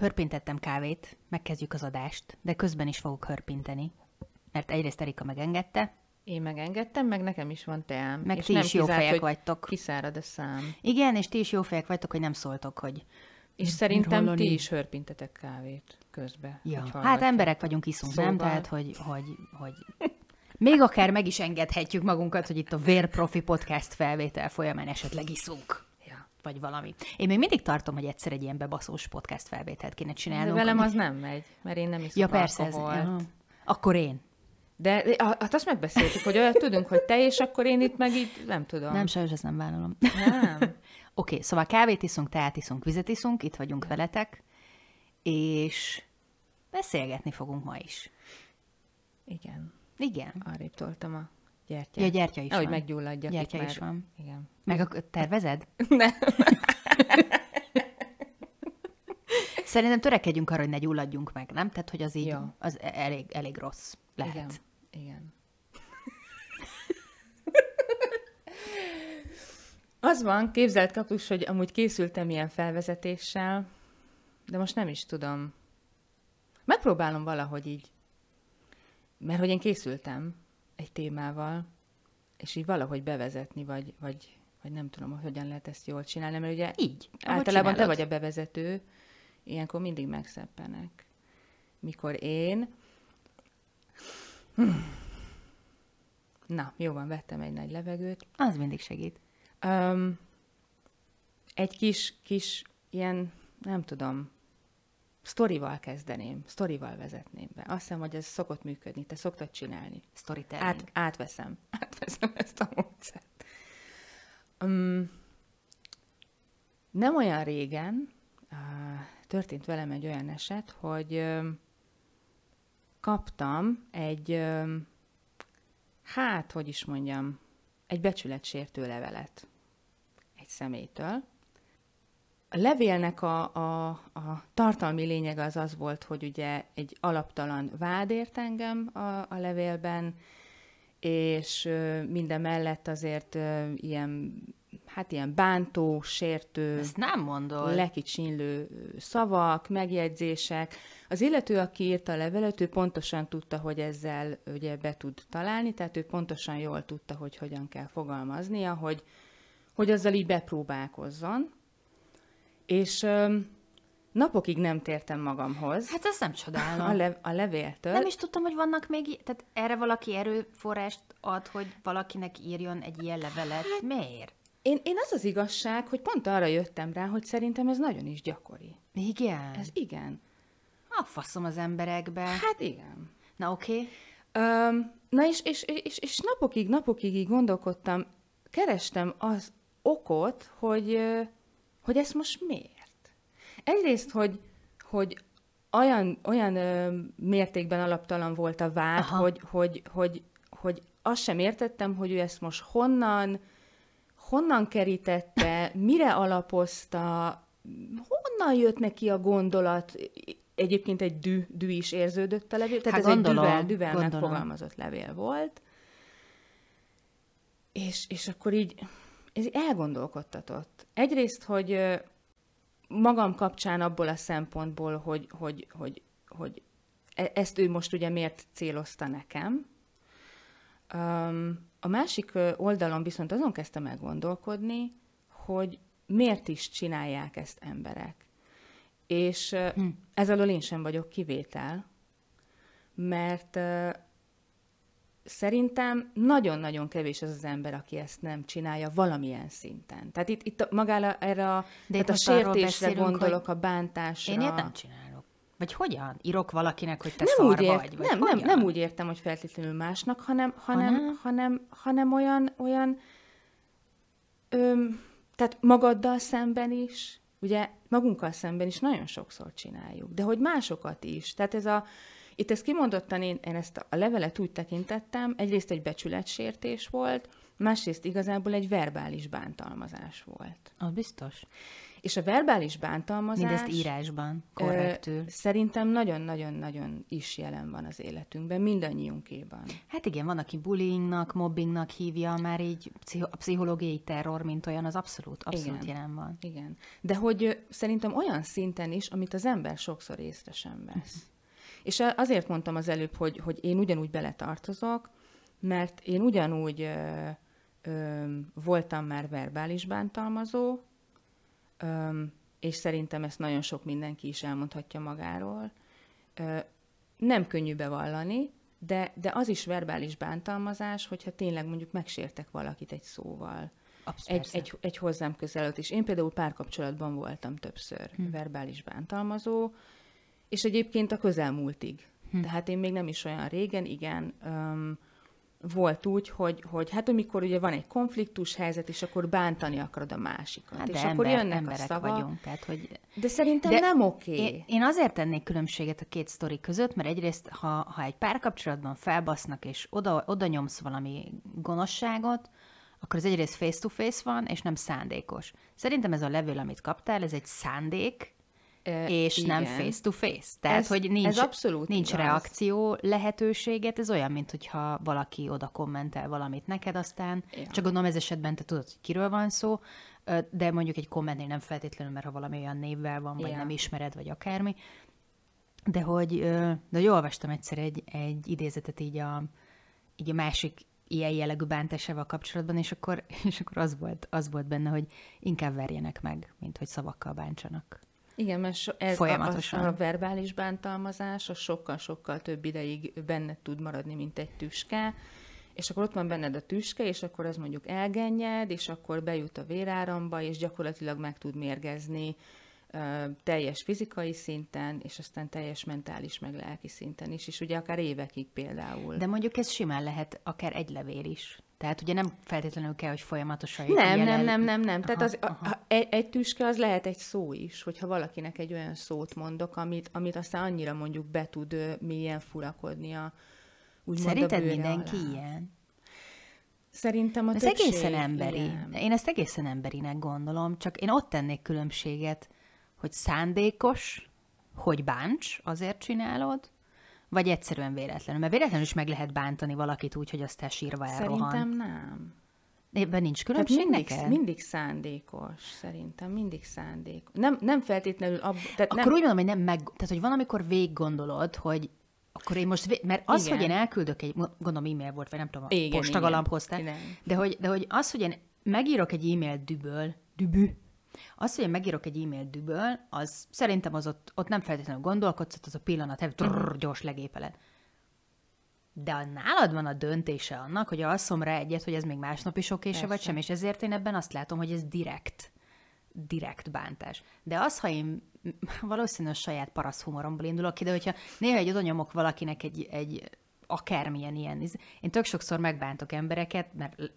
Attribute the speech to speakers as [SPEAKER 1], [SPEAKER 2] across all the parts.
[SPEAKER 1] Hörpintettem kávét, megkezdjük az adást, de közben is fogok hörpinteni. Mert egyrészt Erika megengedte.
[SPEAKER 2] Én megengedtem, meg nekem is van teám.
[SPEAKER 1] Meg és ti nem is jó kizárt, fejek vagytok.
[SPEAKER 2] Kiszárad a szám.
[SPEAKER 1] Igen, és ti is jó fejek vagytok, hogy nem szóltok, hogy...
[SPEAKER 2] És szerintem hallani. ti is hörpintetek kávét közben.
[SPEAKER 1] Ja. Hát emberek vagyunk, iszunk, szóval... nem? Tehát, hogy, hogy, hogy még akár meg is engedhetjük magunkat, hogy itt a Vérprofi podcast felvétel folyamán esetleg iszunk vagy valami. Én még mindig tartom, hogy egyszer egy ilyen bebaszós podcast felvételt kéne csinálnunk.
[SPEAKER 2] De velem az nem megy, mert én nem iszom
[SPEAKER 1] Ja, persze. Ez, Akkor én.
[SPEAKER 2] De hát azt megbeszéltük, hogy olyat tudunk, hogy te, és akkor én itt meg így nem tudom.
[SPEAKER 1] Nem, sajnos ezt nem vállalom.
[SPEAKER 2] Nem.
[SPEAKER 1] Oké, okay, szóval kávét iszunk, teát iszunk, vizet iszunk, itt vagyunk veletek, és beszélgetni fogunk ma is.
[SPEAKER 2] Igen.
[SPEAKER 1] Igen.
[SPEAKER 2] Arrébb toltam a Gyertya.
[SPEAKER 1] Ja, gyertya is
[SPEAKER 2] Ahogy van. meggyulladjak.
[SPEAKER 1] Gyertya is már... van.
[SPEAKER 2] Igen.
[SPEAKER 1] Meg a... tervezed?
[SPEAKER 2] Nem.
[SPEAKER 1] Szerintem törekedjünk arra, hogy ne gyulladjunk meg, nem? Tehát, hogy az így ja. az e- elég, elég rossz lehet.
[SPEAKER 2] Igen. Igen. Az van, képzelt kapus, hogy amúgy készültem ilyen felvezetéssel, de most nem is tudom. Megpróbálom valahogy így. Mert hogy én készültem, egy témával, és így valahogy bevezetni, vagy, vagy, vagy nem tudom, hogy hogyan lehet ezt jól csinálni, mert ugye
[SPEAKER 1] így.
[SPEAKER 2] Általában te vagy a bevezető, ilyenkor mindig megszeppenek. Mikor én... Na, jó van, vettem egy nagy levegőt.
[SPEAKER 1] Az mindig segít.
[SPEAKER 2] Um, egy kis, kis ilyen, nem tudom, sztorival kezdeném, sztorival vezetném be. Azt hiszem, hogy ez szokott működni, te szoktad csinálni.
[SPEAKER 1] Storytelling. Át,
[SPEAKER 2] átveszem. Átveszem ezt a módszert. Um, nem olyan régen uh, történt velem egy olyan eset, hogy um, kaptam egy, um, hát, hogy is mondjam, egy becsületsértő levelet egy személytől, a levélnek a, a, a tartalmi lényeg az az volt, hogy ugye egy alaptalan vád ért engem a, a levélben, és minden mellett azért ilyen, hát ilyen bántó, sértő,
[SPEAKER 1] Ezt nem mondod.
[SPEAKER 2] lekicsinlő szavak, megjegyzések. Az illető, aki írta a levelet, ő pontosan tudta, hogy ezzel ugye be tud találni, tehát ő pontosan jól tudta, hogy hogyan kell fogalmaznia, hogy, hogy azzal így bepróbálkozzon. És öm, napokig nem tértem magamhoz.
[SPEAKER 1] Hát ezt nem csodálom.
[SPEAKER 2] A, le, a levéltől.
[SPEAKER 1] Nem is tudtam, hogy vannak még, tehát erre valaki erőforrást ad, hogy valakinek írjon egy ilyen levelet. Hát, Miért?
[SPEAKER 2] Én, én az az igazság, hogy pont arra jöttem rá, hogy szerintem ez nagyon is gyakori.
[SPEAKER 1] Igen?
[SPEAKER 2] Ez igen.
[SPEAKER 1] A faszom az emberekbe.
[SPEAKER 2] Hát igen.
[SPEAKER 1] Na oké.
[SPEAKER 2] Okay. Um, na és, és, és, és napokig, napokig így gondolkodtam, kerestem az okot, hogy hogy ezt most miért? Egyrészt, hogy, hogy olyan, olyan ö, mértékben alaptalan volt a vád, hogy, hogy, hogy, hogy azt sem értettem, hogy ő ezt most honnan, honnan kerítette, mire alapozta, honnan jött neki a gondolat, egyébként egy dű, dű is érződött a levél, tehát hát ez gondolom, egy düvel, düvel gondolom. megfogalmazott levél volt. És, és akkor így ez elgondolkodtatott. Egyrészt, hogy magam kapcsán abból a szempontból, hogy, hogy, hogy, hogy e, ezt ő most ugye miért célozta nekem. A másik oldalon viszont azon kezdtem el gondolkodni, hogy miért is csinálják ezt emberek. És hm. ez alól én sem vagyok kivétel, mert szerintem nagyon-nagyon kevés az az ember, aki ezt nem csinálja valamilyen szinten. Tehát itt, itt magára erre a,
[SPEAKER 1] De
[SPEAKER 2] tehát a sértésre gondolok, a bántásra.
[SPEAKER 1] Én ilyet nem csinálok. Vagy hogyan? Írok valakinek, hogy te nem szar úgy ért, vagy? vagy
[SPEAKER 2] nem, nem, nem úgy értem, hogy feltétlenül másnak, hanem, hanem, hanem, hanem, hanem olyan, olyan öm, tehát magaddal szemben is, ugye magunkkal szemben is nagyon sokszor csináljuk, de hogy másokat is. Tehát ez a, itt ezt kimondottan én, én ezt a levelet úgy tekintettem, egyrészt egy becsületsértés volt, másrészt igazából egy verbális bántalmazás volt.
[SPEAKER 1] Az biztos.
[SPEAKER 2] És a verbális bántalmazás...
[SPEAKER 1] Mindezt írásban, korrektül.
[SPEAKER 2] Ö, szerintem nagyon-nagyon-nagyon is jelen van az életünkben, mindannyiunkéban.
[SPEAKER 1] Hát igen, van, aki bullyingnak, mobbingnak hívja, már így a pszichológiai terror, mint olyan, az abszolút, abszolút igen. jelen van.
[SPEAKER 2] Igen. De hogy szerintem olyan szinten is, amit az ember sokszor észre sem vesz. És azért mondtam az előbb, hogy, hogy én ugyanúgy beletartozok, mert én ugyanúgy ö, ö, voltam már verbális bántalmazó, ö, és szerintem ezt nagyon sok mindenki is elmondhatja magáról. Ö, nem könnyű bevallani, de, de az is verbális bántalmazás, hogyha tényleg mondjuk megsértek valakit egy szóval. egy, egy, egy hozzám közelött is. Én például párkapcsolatban voltam többször hm. verbális bántalmazó, és egyébként a közelmúltig. Hm. Tehát én még nem is olyan régen, igen, um, volt úgy, hogy, hogy hát amikor ugye van egy konfliktus helyzet, és akkor bántani akarod a másikat. Hát
[SPEAKER 1] és
[SPEAKER 2] ember,
[SPEAKER 1] akkor jönnek emberek a szava. vagyunk. Tehát, hogy...
[SPEAKER 2] De szerintem de nem oké. Okay.
[SPEAKER 1] Én, én azért tennék különbséget a két sztori között, mert egyrészt, ha, ha egy párkapcsolatban felbasznak, és oda, oda nyomsz valami gonoszságot, akkor az egyrészt face-to-face van, és nem szándékos. Szerintem ez a levél, amit kaptál, ez egy szándék, és igen. nem face-to-face. Tehát, ez, hogy nincs, ez abszolút nincs igaz. reakció lehetőséget, ez olyan, mint hogyha valaki oda kommentel valamit neked, aztán ja. csak gondolom ez esetben te tudod, hogy kiről van szó, de mondjuk egy kommentnél nem feltétlenül, mert ha valami olyan névvel van, vagy ja. nem ismered, vagy akármi. De hogy, de hogy olvastam egyszer egy, egy idézetet így a, így a másik ilyen jellegű bántásával kapcsolatban, és akkor, és akkor az, volt, az volt benne, hogy inkább verjenek meg, mint hogy szavakkal bántsanak.
[SPEAKER 2] Igen, mert so, ez Folyamatosan. A, a, a verbális bántalmazás a sokkal-sokkal több ideig benne tud maradni, mint egy tüske, és akkor ott van benned a tüske, és akkor ez mondjuk elgennyed, és akkor bejut a véráramba, és gyakorlatilag meg tud mérgezni teljes fizikai szinten, és aztán teljes mentális, meg lelki szinten is, és ugye akár évekig például.
[SPEAKER 1] De mondjuk ez simán lehet akár egy levél is. Tehát ugye nem feltétlenül kell, hogy folyamatosan
[SPEAKER 2] Nem, jelel... nem, nem, nem, nem. Aha, Tehát az, aha. A, egy, egy tüske az lehet egy szó is, hogyha valakinek egy olyan szót mondok, amit, amit aztán annyira mondjuk be tud mélyen furakodni a
[SPEAKER 1] Szerinted a mindenki alá. ilyen?
[SPEAKER 2] Szerintem a
[SPEAKER 1] Ez egészen emberi. Ilyen. Én ezt egészen emberinek gondolom, csak én ott tennék különbséget, hogy szándékos, hogy bánts, azért csinálod, vagy egyszerűen véletlenül? Mert véletlenül is meg lehet bántani valakit úgy, hogy aztán sírva elrohan.
[SPEAKER 2] Szerintem nem.
[SPEAKER 1] Ebben nincs különbség
[SPEAKER 2] tehát mindig,
[SPEAKER 1] neked?
[SPEAKER 2] mindig szándékos, szerintem, mindig szándékos. Nem, nem feltétlenül... Ab,
[SPEAKER 1] tehát akkor nem... úgy mondom, hogy nem meg... Tehát, hogy van, amikor végig gondolod, hogy akkor én most, mert az, igen. hogy én elküldök egy, gondolom e-mail volt, vagy nem tudom, igen, postagalamb hoztál, de hogy, de hogy az, hogy én megírok egy e-mail düböl, dübű, az, hogy én megírok egy e-mail düböl, az szerintem az ott, ott nem feltétlenül gondolkodsz, az a pillanat, hogy trrr, gyors legépeled. De a nálad van a döntése annak, hogy alszom rá egyet, hogy ez még másnap is okése vagy sem, és ezért én ebben azt látom, hogy ez direkt, direkt bántás. De az, ha én valószínűleg saját parasz humoromból indulok ki, de hogyha néha egy oda nyomok valakinek egy, egy akármilyen ilyen, én tök sokszor megbántok embereket, mert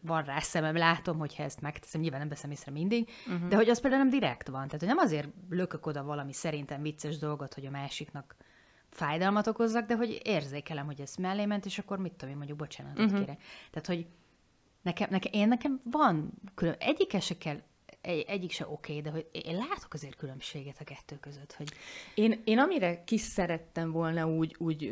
[SPEAKER 1] van rá szemem, látom, hogyha ezt megteszem, nyilván nem veszem észre mindig, uh-huh. de hogy az például nem direkt van. Tehát, hogy nem azért lökök oda valami szerintem vicces dolgot, hogy a másiknak fájdalmat okozzak, de hogy érzékelem, hogy ez mellé ment, és akkor mit tudom én, mondjuk bocsánatot uh-huh. kérek. Tehát, hogy nekem, nekem, én nekem van külön, egyik se kell egy, egyik se oké, okay, de hogy én látok azért különbséget a kettő között. Hogy...
[SPEAKER 2] Én, én amire kis szerettem volna úgy, úgy,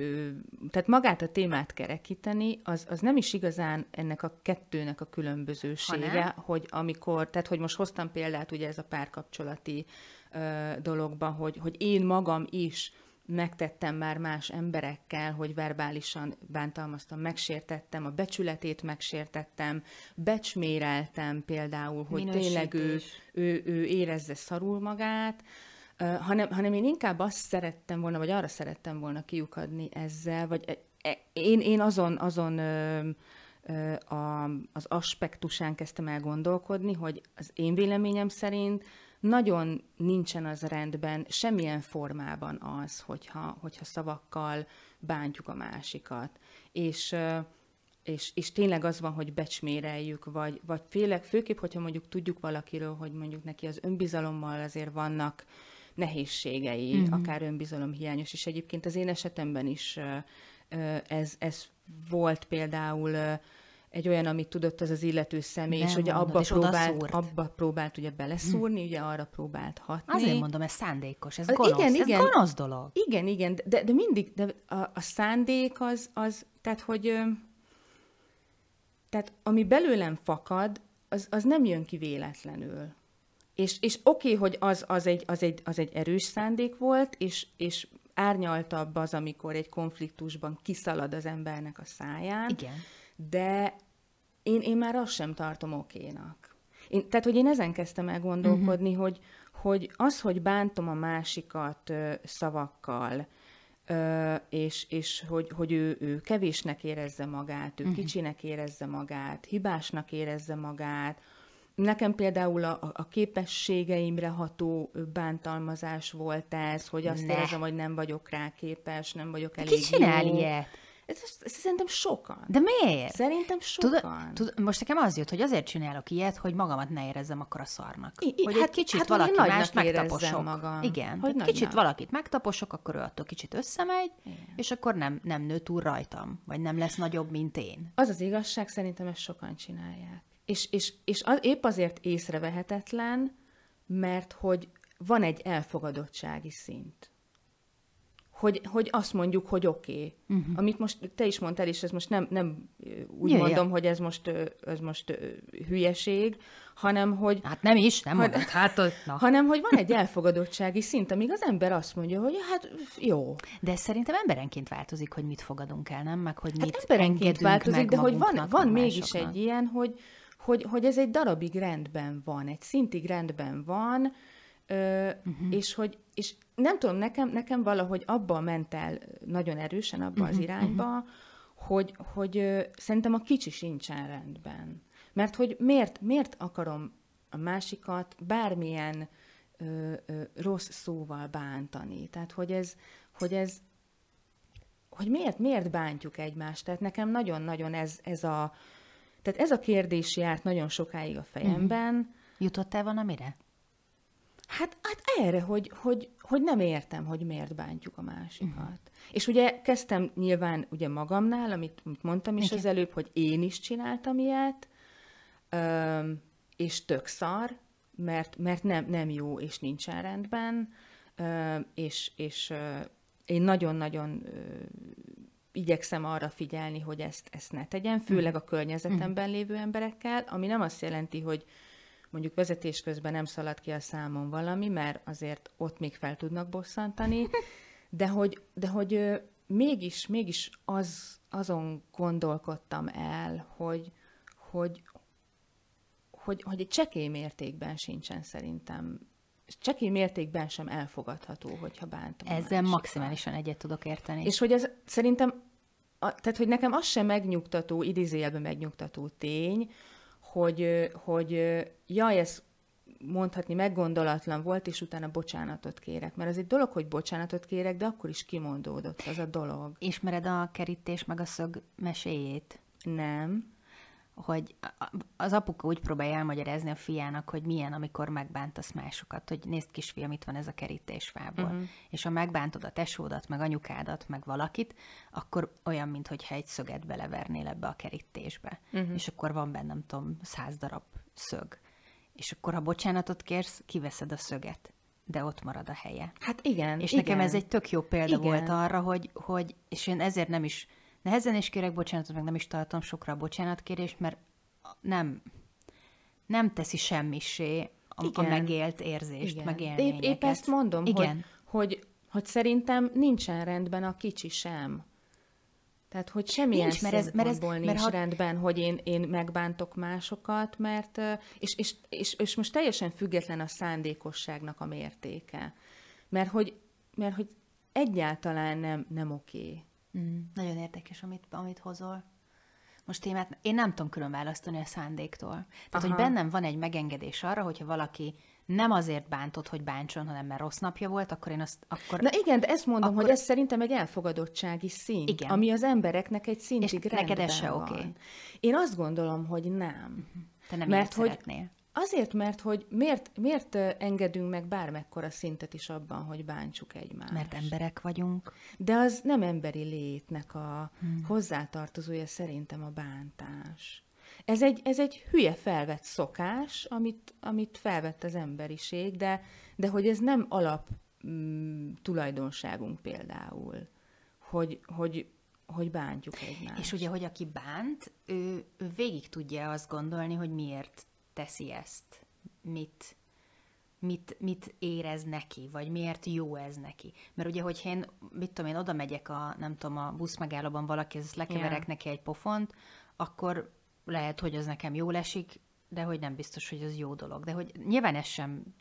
[SPEAKER 2] tehát magát a témát kerekíteni, az, az nem is igazán ennek a kettőnek a különbözősége, hogy amikor, tehát hogy most hoztam példát ugye ez a párkapcsolati uh, dologban, hogy, hogy én magam is megtettem már más emberekkel, hogy verbálisan bántalmaztam, megsértettem, a becsületét megsértettem, becsméreltem például, hogy Minősítés. tényleg ő, ő, ő érezze szarul magát, uh, hanem, hanem én inkább azt szerettem volna, vagy arra szerettem volna kiukadni ezzel, vagy e, e, én, én azon, azon uh, a, az aspektusán kezdtem el gondolkodni, hogy az én véleményem szerint nagyon nincsen az rendben semmilyen formában az, hogyha, hogyha szavakkal bántjuk a másikat. És és, és tényleg az van, hogy becsméreljük, vagy, vagy főleg, főképp, hogyha mondjuk tudjuk valakiről, hogy mondjuk neki az önbizalommal azért vannak nehézségei, mm-hmm. akár önbizalomhiányos, és egyébként az én esetemben is ez, ez volt például egy olyan, amit tudott az az illető személy, Nem és ugye abba, és próbált, abba próbált ugye beleszúrni, hm. ugye arra próbált hatni.
[SPEAKER 1] Azért mondom, ez szándékos, ez gonosz, igen, ez igen, gonosz dolog.
[SPEAKER 2] Igen, igen, de, de mindig, de a, a szándék az, az, tehát hogy, tehát ami belőlem fakad, az, az nem jön ki véletlenül. És, és oké, okay, hogy az, az, egy, az, egy, az egy erős szándék volt, és, és árnyaltabb az, amikor egy konfliktusban kiszalad az embernek a száján.
[SPEAKER 1] Igen.
[SPEAKER 2] De én, én már azt sem tartom okénak. Én, tehát, hogy én ezen kezdtem el gondolkodni, uh-huh. hogy, hogy az, hogy bántom a másikat ö, szavakkal, ö, és, és hogy, hogy ő, ő kevésnek érezze magát, ő uh-huh. kicsinek érezze magát, hibásnak érezze magát, Nekem például a, a képességeimre ható bántalmazás volt ez, hogy azt ne. érzem, hogy nem vagyok rá képes, nem vagyok elég
[SPEAKER 1] Ki csinál jó. ilyet?
[SPEAKER 2] Ez, ez, ez szerintem sokan.
[SPEAKER 1] De miért?
[SPEAKER 2] Szerintem sokan.
[SPEAKER 1] Tud, tud, most nekem az jött, hogy azért csinálok ilyet, hogy magamat ne érezzem akkor a szarnak.
[SPEAKER 2] I, I,
[SPEAKER 1] hogy
[SPEAKER 2] hát,
[SPEAKER 1] egy kicsit hát, valaki mást megtaposok.
[SPEAKER 2] Magam.
[SPEAKER 1] Igen, hogy kicsit nagynak. valakit megtaposok, akkor ő attól kicsit összemegy, Igen. és akkor nem, nem nő túl rajtam, vagy nem lesz nagyobb, mint én.
[SPEAKER 2] Az az igazság, szerintem ezt sokan csinálják. És, és, és az, épp azért észrevehetetlen, mert hogy van egy elfogadottsági szint. Hogy, hogy azt mondjuk, hogy oké. Okay. Mhm. Uh-huh. Amit most te is mondtál, és ez most nem, nem úgy Jöjjön. mondom, hogy ez most, ez most hülyeség, hanem hogy...
[SPEAKER 1] Hát nem is, nem mondod, hát,
[SPEAKER 2] na. Hanem, hogy van egy elfogadottsági szint, amíg az ember azt mondja, hogy hát jó.
[SPEAKER 1] De szerintem emberenként változik, hogy mit fogadunk el, nem? Meg hogy hát mit
[SPEAKER 2] emberenként változik, de hogy van, van mégis egy ilyen, hogy, hogy, hogy ez egy darabig rendben van, egy szintig rendben van, ö, uh-huh. és hogy és nem tudom, nekem, nekem valahogy abba ment el nagyon erősen abba uh-huh, az irányba, uh-huh. hogy, hogy ö, szerintem a kicsi sincsen rendben. Mert hogy miért, miért akarom a másikat bármilyen ö, ö, rossz szóval bántani? Tehát, hogy ez, hogy ez hogy miért, miért bántjuk egymást? Tehát nekem nagyon-nagyon ez, ez a, tehát ez a kérdés járt nagyon sokáig a fejemben. Uh-huh.
[SPEAKER 1] Jutottál valamire?
[SPEAKER 2] Hát, hát erre, hogy, hogy, hogy nem értem, hogy miért bántjuk a másikat. Uh-huh. És ugye kezdtem nyilván ugye magamnál, amit, amit mondtam is Igen. az előbb, hogy én is csináltam ilyet, öm, és tök szar, mert, mert nem, nem jó, és nincsen rendben, öm, és, és ö, én nagyon-nagyon igyekszem arra figyelni, hogy ezt, ezt ne tegyen, főleg a környezetemben lévő emberekkel, ami nem azt jelenti, hogy mondjuk vezetés közben nem szalad ki a számon valami, mert azért ott még fel tudnak bosszantani, de hogy, de hogy mégis, mégis az, azon gondolkodtam el, hogy, hogy, hogy, hogy egy csekély mértékben sincsen szerintem csekély mértékben sem elfogadható, hogyha bántom.
[SPEAKER 1] Ezzel maximálisan egyet tudok érteni.
[SPEAKER 2] És hogy ez szerintem, a, tehát hogy nekem az sem megnyugtató, idézőjelben megnyugtató tény, hogy, hogy jaj, ez mondhatni meggondolatlan volt, és utána bocsánatot kérek. Mert az egy dolog, hogy bocsánatot kérek, de akkor is kimondódott az a dolog.
[SPEAKER 1] Ismered a kerítés meg a szög meséjét?
[SPEAKER 2] Nem
[SPEAKER 1] hogy az apuka úgy próbálja elmagyarázni a fiának, hogy milyen, amikor megbántasz másokat, hogy nézd kisfiam, itt van ez a kerítésfából. Uh-huh. És ha megbántod a tesódat, meg anyukádat, meg valakit, akkor olyan, mintha egy szöget belevernél ebbe a kerítésbe. Uh-huh. És akkor van benne, nem tudom, száz darab szög. És akkor, ha bocsánatot kérsz, kiveszed a szöget de ott marad a helye.
[SPEAKER 2] Hát igen.
[SPEAKER 1] És
[SPEAKER 2] igen.
[SPEAKER 1] nekem ez egy tök jó példa igen. volt arra, hogy, hogy, és én ezért nem is Nehezen is kérek bocsánatot, meg nem is tartom sokra a bocsánatkérést, mert nem, nem teszi semmisé a, a megélt érzést, Igen. meg
[SPEAKER 2] élményeket. Épp, épp ezt mondom, Igen. Hogy, hogy, hogy szerintem nincsen rendben a kicsi sem. Tehát, hogy semmilyen nincs, mert ez, mert ez, nincs mert ha... rendben, hogy én, én megbántok másokat, mert, és, és, és, és most teljesen független a szándékosságnak a mértéke. Mert hogy, mert hogy egyáltalán nem, nem oké.
[SPEAKER 1] Mm, nagyon érdekes, amit, amit hozol. Most témát, én nem tudom külön választani a szándéktól. Tehát,
[SPEAKER 2] Aha.
[SPEAKER 1] hogy bennem van egy megengedés arra, hogyha valaki nem azért bántott, hogy bántson, hanem mert rossz napja volt, akkor én azt... Akkor...
[SPEAKER 2] Na igen, de ezt mondom,
[SPEAKER 1] Akkor-
[SPEAKER 2] hogy ez szerintem egy elfogadottsági szint,
[SPEAKER 1] Igen.
[SPEAKER 2] ami az embereknek egy szintig
[SPEAKER 1] És neked ez se
[SPEAKER 2] van.
[SPEAKER 1] oké?
[SPEAKER 2] Én azt gondolom, hogy nem.
[SPEAKER 1] Te nem
[SPEAKER 2] Mert hogy-
[SPEAKER 1] szeretnél.
[SPEAKER 2] Azért, mert hogy miért, miért engedünk meg bármekkora szintet is abban, hogy bántsuk egymást?
[SPEAKER 1] Mert emberek vagyunk.
[SPEAKER 2] De az nem emberi létnek a hmm. hozzátartozója szerintem a bántás. Ez egy, ez egy hülye felvett szokás, amit, amit felvett az emberiség, de, de hogy ez nem alap mm, tulajdonságunk például, hogy, hogy, hogy bántjuk egymást.
[SPEAKER 1] És ugye, hogy aki bánt, ő, ő végig tudja azt gondolni, hogy miért teszi ezt, mit, mit, mit érez neki, vagy miért jó ez neki. Mert ugye, hogyha én, mit tudom én, oda megyek a, nem tudom, a buszmegállóban valaki, ezt lekeverek
[SPEAKER 2] Ja.
[SPEAKER 1] neki egy pofont, akkor lehet, hogy az nekem jól esik, de hogy nem biztos, hogy az jó dolog. De hogy nyilván ez sem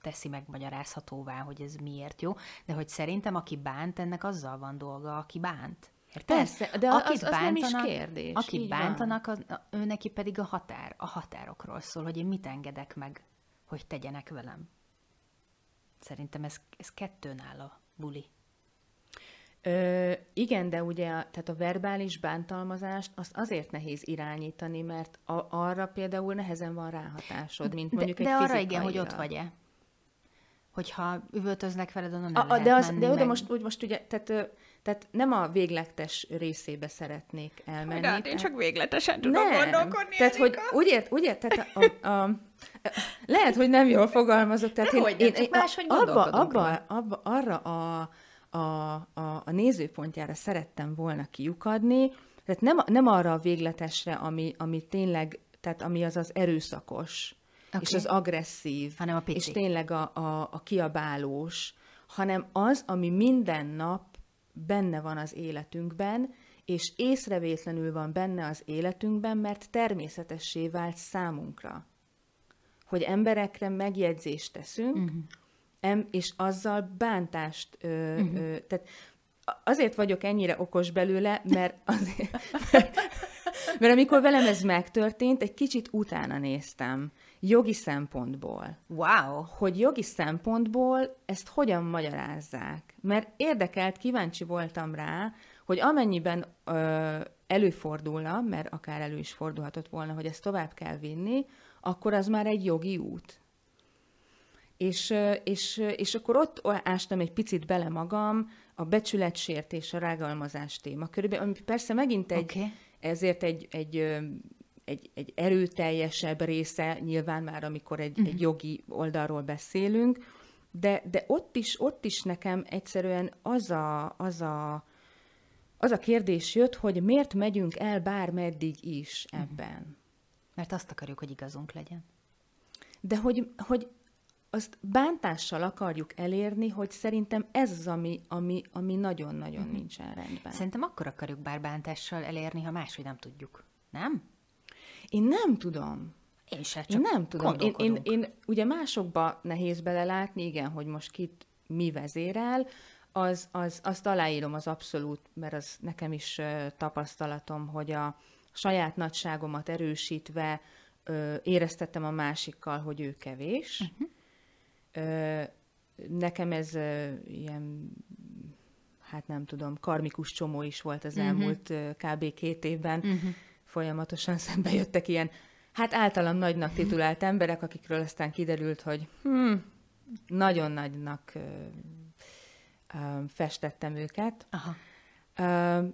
[SPEAKER 1] teszi megmagyarázhatóvá, hogy ez miért jó, de hogy szerintem aki bánt, ennek azzal van dolga, aki bánt. Érted?
[SPEAKER 2] Persze, de az- az nem is kérdés,
[SPEAKER 1] Akit
[SPEAKER 2] így
[SPEAKER 1] bántanak, az, ő neki pedig a határ, a határokról szól, hogy én mit engedek meg, hogy tegyenek velem. Szerintem ez, ez kettőn áll a buli.
[SPEAKER 2] Ö, igen, de ugye a, tehát a verbális bántalmazást azt azért nehéz irányítani, mert a, arra például nehezen van ráhatásod, mint mondjuk
[SPEAKER 1] de,
[SPEAKER 2] egy
[SPEAKER 1] de arra igen, hogy
[SPEAKER 2] fizikaira.
[SPEAKER 1] ott vagy-e. Hogyha üvöltöznek veled, onnan nem
[SPEAKER 2] a,
[SPEAKER 1] lehet
[SPEAKER 2] de, az,
[SPEAKER 1] menni,
[SPEAKER 2] de oda
[SPEAKER 1] meg...
[SPEAKER 2] most, úgy most ugye, tehát, tehát nem a végletes részébe szeretnék elmenni.
[SPEAKER 1] Hát
[SPEAKER 2] tehát-
[SPEAKER 1] végletesen
[SPEAKER 2] nem. Tehát, hogy úgy ért, úgy ért, tehát a, a, a, lehet, hogy nem jól fogalmazok, tehát én,
[SPEAKER 1] Dehogy nem,
[SPEAKER 2] én,
[SPEAKER 1] csak
[SPEAKER 2] én
[SPEAKER 1] máshogy
[SPEAKER 2] abba, abba, abba, arra a, a, a, a nézőpontjára szerettem volna kiukadni, tehát nem, nem arra a végletesre, ami, ami tényleg, tehát ami az az erőszakos, okay. és az agresszív,
[SPEAKER 1] Hanem a pici.
[SPEAKER 2] és tényleg a, a, a kiabálós, hanem az, ami minden nap benne van az életünkben, és észrevétlenül van benne az életünkben, mert természetessé vált számunkra. Hogy emberekre megjegyzést teszünk, uh-huh. em, és azzal bántást... Ö, uh-huh. ö, tehát azért vagyok ennyire okos belőle, mert, azért, mert, mert amikor velem ez megtörtént, egy kicsit utána néztem, jogi szempontból
[SPEAKER 1] Wow!
[SPEAKER 2] hogy jogi szempontból ezt hogyan magyarázzák. Mert érdekelt, kíváncsi voltam rá, hogy amennyiben ö, előfordulna, mert akár elő is fordulhatott volna, hogy ezt tovább kell vinni, akkor az már egy jogi út. És, és, és akkor ott ástam egy picit bele magam a becsületsértés, a rágalmazás téma körülbelül, ami persze megint egy,
[SPEAKER 1] Oké.
[SPEAKER 2] ezért egy, egy, egy, egy erőteljesebb része, nyilván már amikor egy, uh-huh. egy jogi oldalról beszélünk, de, de ott, is, ott is nekem egyszerűen az a, az, a, az a kérdés jött, hogy miért megyünk el bármeddig is ebben.
[SPEAKER 1] Mert azt akarjuk, hogy igazunk legyen.
[SPEAKER 2] De hogy, hogy azt bántással akarjuk elérni, hogy szerintem ez az, ami, ami, ami nagyon-nagyon uh-huh. nincsen rendben.
[SPEAKER 1] Szerintem akkor akarjuk bár bántással elérni, ha máshogy nem tudjuk. Nem?
[SPEAKER 2] Én nem tudom.
[SPEAKER 1] Én se, csak
[SPEAKER 2] Én nem tudom. Én, én, én ugye másokba nehéz belelátni, igen, hogy most kit mi vezérel, az, az, azt aláírom az abszolút, mert az nekem is tapasztalatom, hogy a saját nagyságomat erősítve ö, éreztettem a másikkal, hogy ő kevés. Uh-huh. Ö, nekem ez ö, ilyen, hát nem tudom, karmikus csomó is volt az elmúlt ö, kb. két évben. Uh-huh. Folyamatosan szembe jöttek ilyen, hát általam nagynak titulált emberek, akikről aztán kiderült, hogy hmm, nagyon nagynak ö, ö, festettem őket.
[SPEAKER 1] Aha.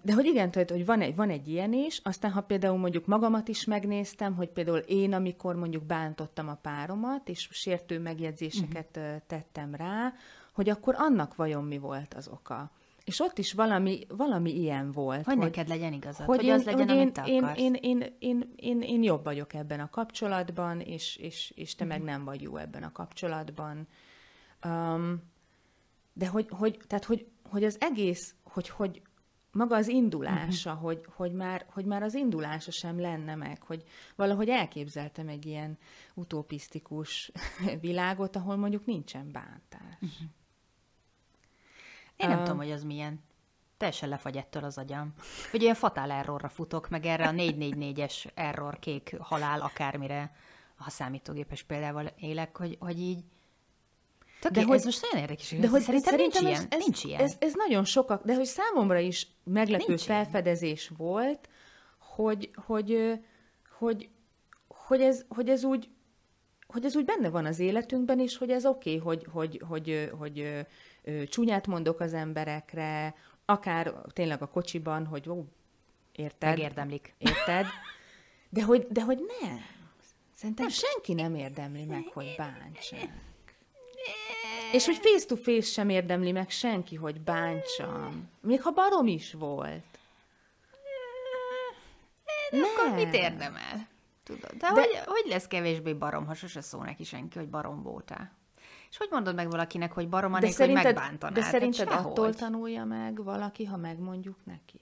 [SPEAKER 2] De hogy igen, tehát, hogy van egy, van egy ilyen is, aztán ha például mondjuk magamat is megnéztem, hogy például én, amikor mondjuk bántottam a páromat, és sértő megjegyzéseket uh-huh. tettem rá, hogy akkor annak vajon mi volt az oka. És ott is valami, valami ilyen volt.
[SPEAKER 1] Hogy, neked legyen igazad, hogy, hogy az legyen,
[SPEAKER 2] hogy
[SPEAKER 1] amit
[SPEAKER 2] én,
[SPEAKER 1] te
[SPEAKER 2] én,
[SPEAKER 1] akarsz.
[SPEAKER 2] én, én, én, én, én jobb vagyok ebben a kapcsolatban, és, és, és te
[SPEAKER 1] Mhm.
[SPEAKER 2] meg nem vagy jó ebben a kapcsolatban. Um, de hogy, hogy, tehát, hogy, hogy az egész, hogy, hogy maga az indulása,
[SPEAKER 1] Mhm.
[SPEAKER 2] uh-huh. hogy, hogy, már, hogy már az indulása sem lenne meg, hogy valahogy elképzeltem egy ilyen utopisztikus világot, ahol mondjuk nincsen bántás.
[SPEAKER 1] Mhm. Én nem
[SPEAKER 2] Ö,
[SPEAKER 1] tudom, hogy az milyen. Teljesen lefagy ettől az agyam. Hogy ilyen fatál errorra futok, meg erre a 444-es error, kék halál, akármire, ha számítógépes példával élek, hogy, hogy így Tök de hogy, ez most nagyon érdekes. De hogy szerintem, szerintem nincs, ez, ilyen,
[SPEAKER 2] ez,
[SPEAKER 1] nincs ilyen.
[SPEAKER 2] Ez, ez nagyon sokak, de hogy számomra is meglepő nincs felfedezés ilyen. volt, hogy, hogy, hogy, hogy, ez, hogy ez úgy hogy ez úgy benne van az életünkben, és hogy ez oké, okay, hogy, hogy, hogy, hogy, hogy csúnyát mondok az emberekre, akár tényleg a kocsiban, hogy ó, érted?
[SPEAKER 1] Megérdemlik.
[SPEAKER 2] Érted? De hogy, de hogy nem. Szerintem senki nem érdemli meg, hogy bántsák. És hogy face-to-face sem érdemli meg senki, hogy bántsam. Még ha barom is volt.
[SPEAKER 1] Nem. Akkor mit érdemel? Tudod, de, de... Hogy, hogy lesz kevésbé barom, ha sose szól neki senki, hogy barom voltál? És hogy mondod meg valakinek, hogy barom, de szerinted, hogy megbántanád?
[SPEAKER 2] De szerinted hát attól tanulja meg valaki, ha megmondjuk neki?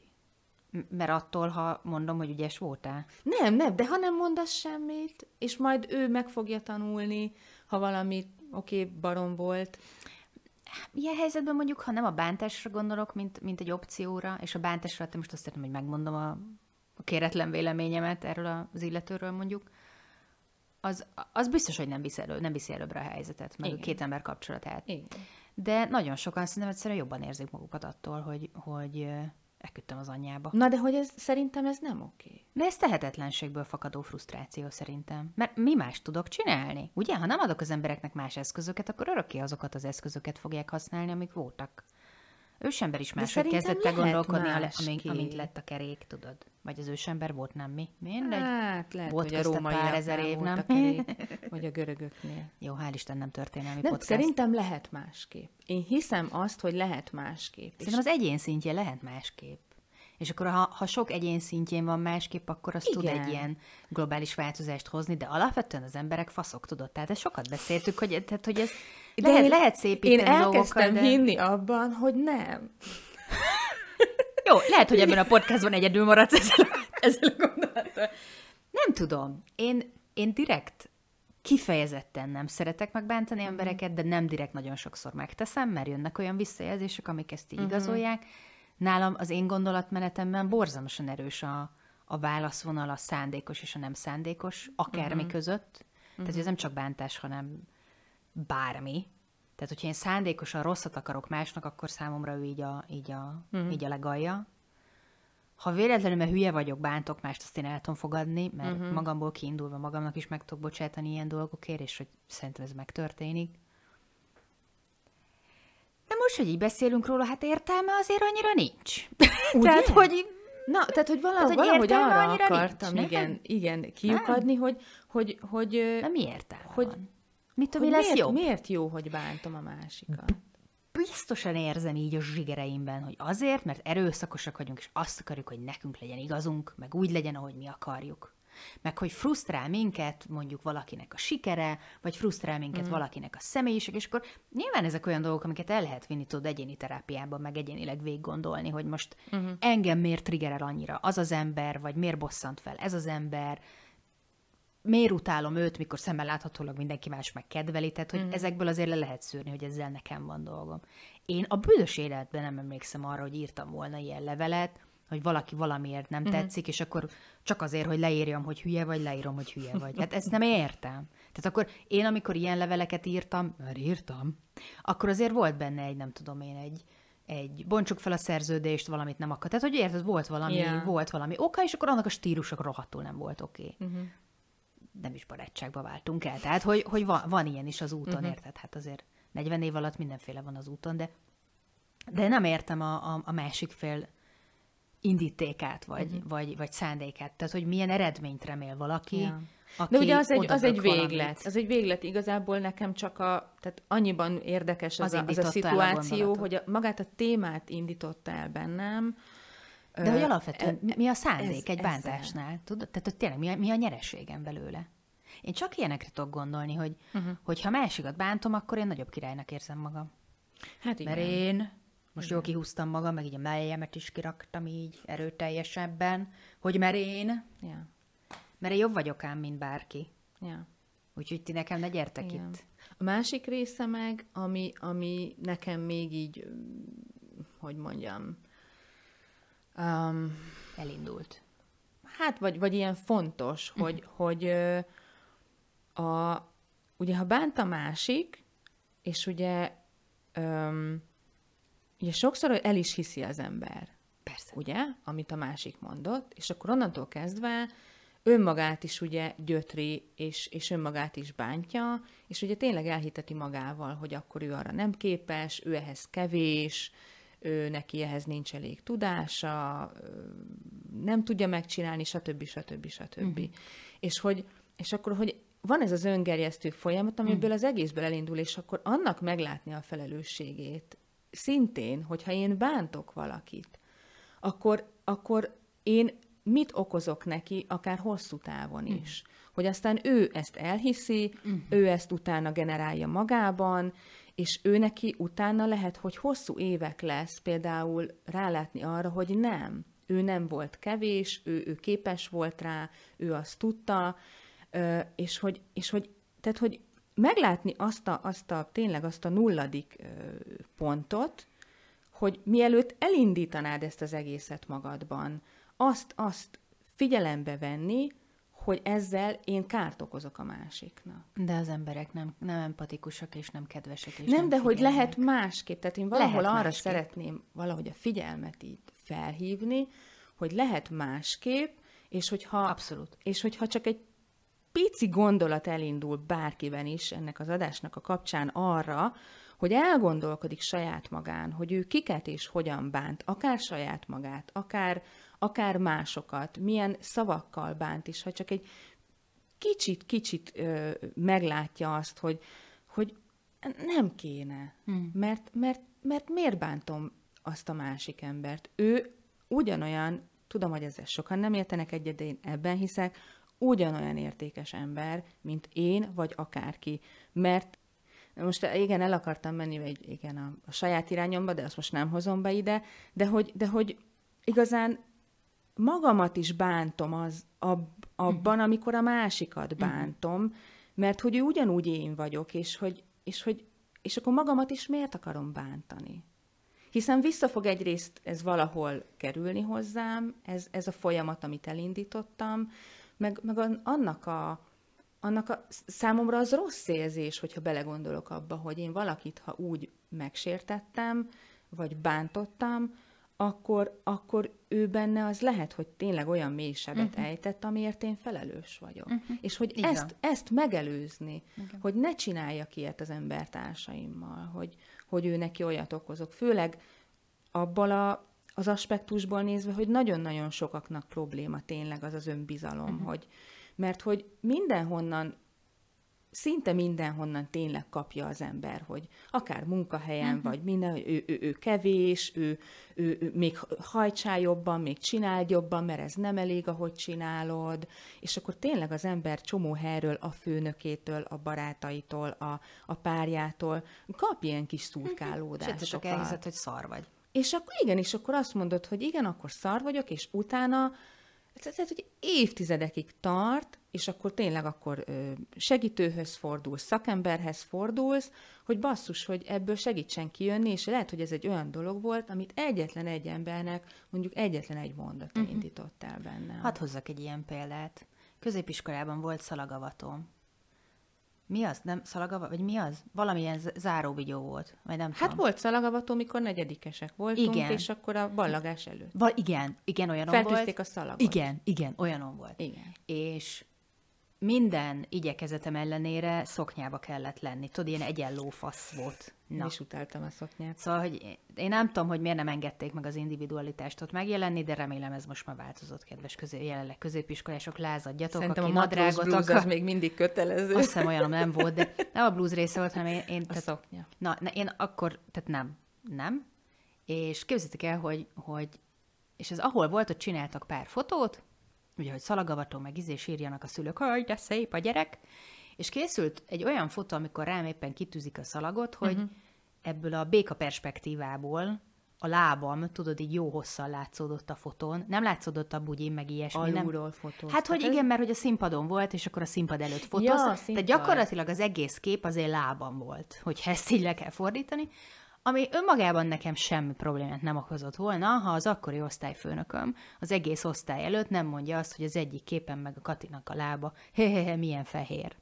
[SPEAKER 1] Mert attól, ha mondom, hogy ügyes voltál?
[SPEAKER 2] Nem, nem, de ha nem mondasz semmit, és majd ő meg fogja tanulni, ha valamit, oké, okay, barom volt.
[SPEAKER 1] Ilyen helyzetben mondjuk, ha nem a bántásra gondolok, mint, mint egy opcióra, és a bántásra, te most azt szeretném, hogy megmondom a a kéretlen véleményemet erről az illetőről mondjuk, az, az biztos, hogy nem viszi, elő, nem viszi előbbre a helyzetet, meg Igen. a két ember kapcsolatát. Igen. De nagyon sokan szerintem egyszerűen jobban érzik magukat attól, hogy, hogy elküldtem az anyjába.
[SPEAKER 2] Na de hogy ez, szerintem ez nem oké.
[SPEAKER 1] De ez tehetetlenségből fakadó frusztráció szerintem. Mert mi más tudok csinálni? Ugye, ha nem adok az embereknek más eszközöket, akkor örökké azokat az eszközöket fogják használni, amik voltak. Ősember is máshogy kezdett el gondolkodni, amint, amint lett a kerék, tudod. Vagy az ősember volt, nem mi? Mindegy.
[SPEAKER 2] Hát, lehet,
[SPEAKER 1] volt hogy a római pár ezer év, nem? A
[SPEAKER 2] kerék, vagy a görögöknél.
[SPEAKER 1] Jó, hál' Isten nem történelmi
[SPEAKER 2] nem, podcast. Szerintem lehet másképp. Én hiszem azt, hogy lehet másképp.
[SPEAKER 1] Szerintem az egyén szintje lehet másképp. És akkor ha, ha sok egyén szintjén van másképp, akkor az Igen. tud egy ilyen globális változást hozni, de alapvetően az emberek faszok, tudod. Tehát ezt sokat beszéltük, hogy, tehát, hogy ez de lehet, én, lehet szépíteni
[SPEAKER 2] Én elkezdtem dolgokkal, de... hinni abban, hogy nem.
[SPEAKER 1] Jó, lehet, hogy ebben a podcastban egyedül maradsz ezzel, ezzel a gondolattal. Nem tudom. Én, én direkt kifejezetten nem szeretek megbántani uh-huh. embereket, de nem direkt nagyon sokszor megteszem, mert jönnek olyan visszajelzések, amik ezt így uh-huh. igazolják. Nálam az én gondolatmenetemben borzalmasan erős a, a válaszvonal a szándékos és a nem szándékos, akármi uh-huh. között. Tehát uh-huh. ez nem csak bántás, hanem bármi. Tehát, hogyha én szándékosan rosszat akarok másnak, akkor számomra ő így a, így a, uh-huh. így a legalja. Ha véletlenül, mert hülye vagyok, bántok mást, azt én el tudom fogadni, mert uh-huh. magamból kiindulva magamnak is meg tudok bocsátani ilyen dolgokért, és hogy szerintem ez megtörténik. Most, hogy így beszélünk róla, hát értelme azért annyira nincs. tehát, hogy
[SPEAKER 2] Na, tehát, hogy valahogy, tehát, hogy valahogy arra akartam, nincs, igen, igen, kiukadni, hogy, hogy, hogy...
[SPEAKER 1] De mi értelme hogy, van? Mit mi lesz
[SPEAKER 2] miért,
[SPEAKER 1] jobb?
[SPEAKER 2] Miért jó, hogy bántom a másikat?
[SPEAKER 1] Biztosan érzem így a zsigereimben, hogy azért, mert erőszakosak vagyunk, és azt akarjuk, hogy nekünk legyen igazunk, meg úgy legyen, ahogy mi akarjuk. Meg hogy frusztrál minket mondjuk valakinek a sikere, vagy frusztrál minket mm. valakinek a személyiség, és akkor nyilván ezek olyan dolgok, amiket el lehet vinni tudod egyéni terápiában, meg egyénileg végig gondolni, hogy most mm. engem miért triggerel annyira az az ember, vagy miért bosszant fel ez az ember, miért utálom őt, mikor szemmel láthatólag mindenki más meg kedveli, tehát hogy mm. ezekből azért le lehet szűrni, hogy ezzel nekem van dolgom. Én a büdös életben nem emlékszem arra, hogy írtam volna ilyen levelet, hogy valaki valamiért nem mm. tetszik, és akkor csak azért, hogy leírjam, hogy hülye vagy, leírom, hogy hülye vagy. Hát ezt nem értem. Tehát akkor én, amikor ilyen leveleket írtam, mert írtam, akkor azért volt benne egy, nem tudom én, egy, egy bontsuk fel a szerződést, valamit nem akar. Tehát, hogy érted, volt valami, yeah. volt valami oka, és akkor annak a stílusok rohadtul nem volt oké. Okay. Mm-hmm nem is barátságba váltunk el. Tehát, hogy, hogy van, van ilyen is az úton, uh-huh. érted? Hát azért 40 év alatt mindenféle van az úton, de, de nem értem a, a, a másik fél indítékát, vagy, uh-huh. vagy, vagy szándékát. Tehát, hogy milyen eredményt remél valaki, ja.
[SPEAKER 2] Aki De ugye az egy, az egy véglet. Valamit. Az egy véglet. Igazából nekem csak a, tehát annyiban érdekes az, az, a, az a szituáció, a hogy a, magát a témát indította el bennem,
[SPEAKER 1] de hogy alapvetően e, mi a szándék ez, egy bántásnál? Tudod? Tehát hogy tényleg mi a, mi a nyereségem belőle? Én csak ilyenekre tudok gondolni, hogy uh-huh. hogyha másikat bántom, akkor én nagyobb királynak érzem magam. Hát igen. Mert én most igen. jól kihúztam magam, meg így a melyemet is kiraktam így erőteljesebben, hogy mert én, ja. mert én jobb vagyok ám, mint bárki. Ja. Úgyhogy ti nekem ne gyertek igen. itt.
[SPEAKER 2] A másik része meg, ami, ami nekem még így, hogy mondjam, Um,
[SPEAKER 1] elindult.
[SPEAKER 2] Hát, vagy, vagy ilyen fontos, hogy, uh-huh. hogy ö, a, ugye ha bánt a másik, és ugye, öm, ugye sokszor el is hiszi az ember.
[SPEAKER 1] Persze.
[SPEAKER 2] Ugye, amit a másik mondott, és akkor onnantól kezdve önmagát is ugye gyötri, és, és önmagát is bántja, és ugye tényleg elhiteti magával, hogy akkor ő arra nem képes, ő ehhez kevés, ő neki ehhez nincs elég tudása, nem tudja megcsinálni, stb. stb. stb. Uh-huh. És, hogy, és akkor, hogy van ez az öngerjesztő folyamat, amiből uh-huh. az egészből elindul, és akkor annak meglátni a felelősségét, szintén, hogyha én bántok valakit, akkor, akkor én mit okozok neki, akár hosszú távon is. Uh-huh. Hogy aztán ő ezt elhiszi, uh-huh. ő ezt utána generálja magában, és ő neki utána lehet, hogy hosszú évek lesz például rálátni arra, hogy nem, ő nem volt kevés, ő, ő képes volt rá, ő azt tudta, és hogy, és hogy, tehát, hogy meglátni azt a, azt a, tényleg azt a nulladik pontot, hogy mielőtt elindítanád ezt az egészet magadban, azt, azt figyelembe venni, hogy ezzel én kárt okozok a másiknak.
[SPEAKER 1] De az emberek nem, nem empatikusak és nem kedvesek. És
[SPEAKER 2] nem, nem de figyelnek. hogy lehet másképp. Tehát én valahol lehet arra másképp. szeretném valahogy a figyelmet így felhívni, hogy lehet másképp, és hogyha,
[SPEAKER 1] Abszolút.
[SPEAKER 2] És hogyha csak egy pici gondolat elindul bárkiben is ennek az adásnak a kapcsán arra, hogy elgondolkodik saját magán, hogy ő kiket és hogyan bánt, akár saját magát, akár, akár másokat, milyen szavakkal bánt is, ha csak egy kicsit-kicsit meglátja azt, hogy, hogy nem kéne, hmm. mert, mert, mert miért bántom azt a másik embert? Ő ugyanolyan, tudom, hogy ezzel sokan nem értenek egyet, de én ebben hiszek, ugyanolyan értékes ember, mint én, vagy akárki. Mert most igen, el akartam menni egy, igen, a, a saját irányomba, de azt most nem hozom be ide, de hogy, de hogy igazán magamat is bántom az ab, abban, uh-huh. amikor a másikat mhm. bántom, mert hogy ő ugyanúgy én vagyok, és hogy, és hogy és akkor magamat is miért akarom bántani? Hiszen vissza fog egyrészt ez valahol kerülni hozzám, ez, ez a folyamat, amit elindítottam, meg, meg annak a, annak a, számomra az rossz érzés, hogyha belegondolok abba, hogy én valakit, ha úgy megsértettem, vagy bántottam, akkor, akkor ő benne az lehet, hogy tényleg olyan mély sebet uh-huh. ejtett, amiért én felelős vagyok. Uh-huh. És hogy ezt, ezt megelőzni, Igen. hogy ne csináljak ilyet az embertársaimmal, hogy, hogy ő neki olyat okozok. Főleg abból a az aspektusból nézve, hogy nagyon-nagyon sokaknak probléma tényleg az az önbizalom, uh-huh. hogy, mert hogy mindenhonnan, szinte mindenhonnan tényleg kapja az ember, hogy akár munkahelyen, uh-huh. vagy minden, hogy ő, ő, ő kevés, ő, ő, ő még hajtsál jobban, még csinál jobban, mert ez nem elég, ahogy csinálod, és akkor tényleg az ember csomó helyről, a főnökétől, a barátaitól, a, a párjától kap ilyen kis szurkálódásokat. És
[SPEAKER 1] csak elhiszed, hogy szar vagy.
[SPEAKER 2] És akkor igen, és akkor azt mondod, hogy igen, akkor szar vagyok, és utána, tehát, hogy évtizedekig tart, és akkor tényleg akkor segítőhöz fordulsz, szakemberhez fordulsz, hogy basszus, hogy ebből segítsen kijönni, és lehet, hogy ez egy olyan dolog volt, amit egyetlen egy embernek mondjuk egyetlen egy mondat uh-huh. indított el benne.
[SPEAKER 1] Hadd hozzak egy ilyen példát. Középiskolában volt szalagavatom, mi az? Nem szalagava? Vagy mi az? Valamilyen záróvigyó volt, vagy nem
[SPEAKER 2] Hát
[SPEAKER 1] tudom.
[SPEAKER 2] volt szalagavató, mikor negyedikesek voltunk, igen. és akkor a ballagás előtt.
[SPEAKER 1] Val- igen, igen, olyanon
[SPEAKER 2] Feltűzték
[SPEAKER 1] volt.
[SPEAKER 2] a szalagot.
[SPEAKER 1] Igen, igen, olyanon volt.
[SPEAKER 2] Igen.
[SPEAKER 1] És minden igyekezetem ellenére szoknyába kellett lenni. Tudod, ilyen egyenló fasz volt.
[SPEAKER 2] Na. is utáltam a szoknyát.
[SPEAKER 1] Szóval, hogy én nem tudom, hogy miért nem engedték meg az individualitást ott megjelenni, de remélem ez most már változott, kedves közé, jelenleg középiskolások, lázadjatok,
[SPEAKER 2] Szerintem aki a nadrágot blues akar... az még mindig kötelező.
[SPEAKER 1] Azt hiszem olyan nem volt, de nem a blues része volt, hanem én... én
[SPEAKER 2] a tehát, szoknya.
[SPEAKER 1] Na, na, én akkor, tehát nem, nem. És képzeljétek el, hogy, hogy és ez ahol volt, hogy csináltak pár fotót, ugye, hogy szalagavató, meg izés írjanak a szülők, hogy de szép a gyerek, és készült egy olyan fotó, amikor rám éppen kitűzik a szalagot, hogy uh-huh. ebből a béka perspektívából a lábam, tudod, így jó hosszan látszódott a fotón. Nem látszódott a bugyim, meg ilyesmi.
[SPEAKER 2] Alulról
[SPEAKER 1] nem.
[SPEAKER 2] fotó.
[SPEAKER 1] Hát, hogy igen, mert hogy a színpadon volt, és akkor a színpad előtt fotózta. Ja, Tehát gyakorlatilag az egész kép az én lábam volt, hogy ezt így le kell fordítani. ami önmagában nekem semmi problémát nem okozott volna, ha az akkori osztályfőnököm az egész osztály előtt nem mondja azt, hogy az egyik képen meg a Katinak a lába, hehehe, milyen fehér.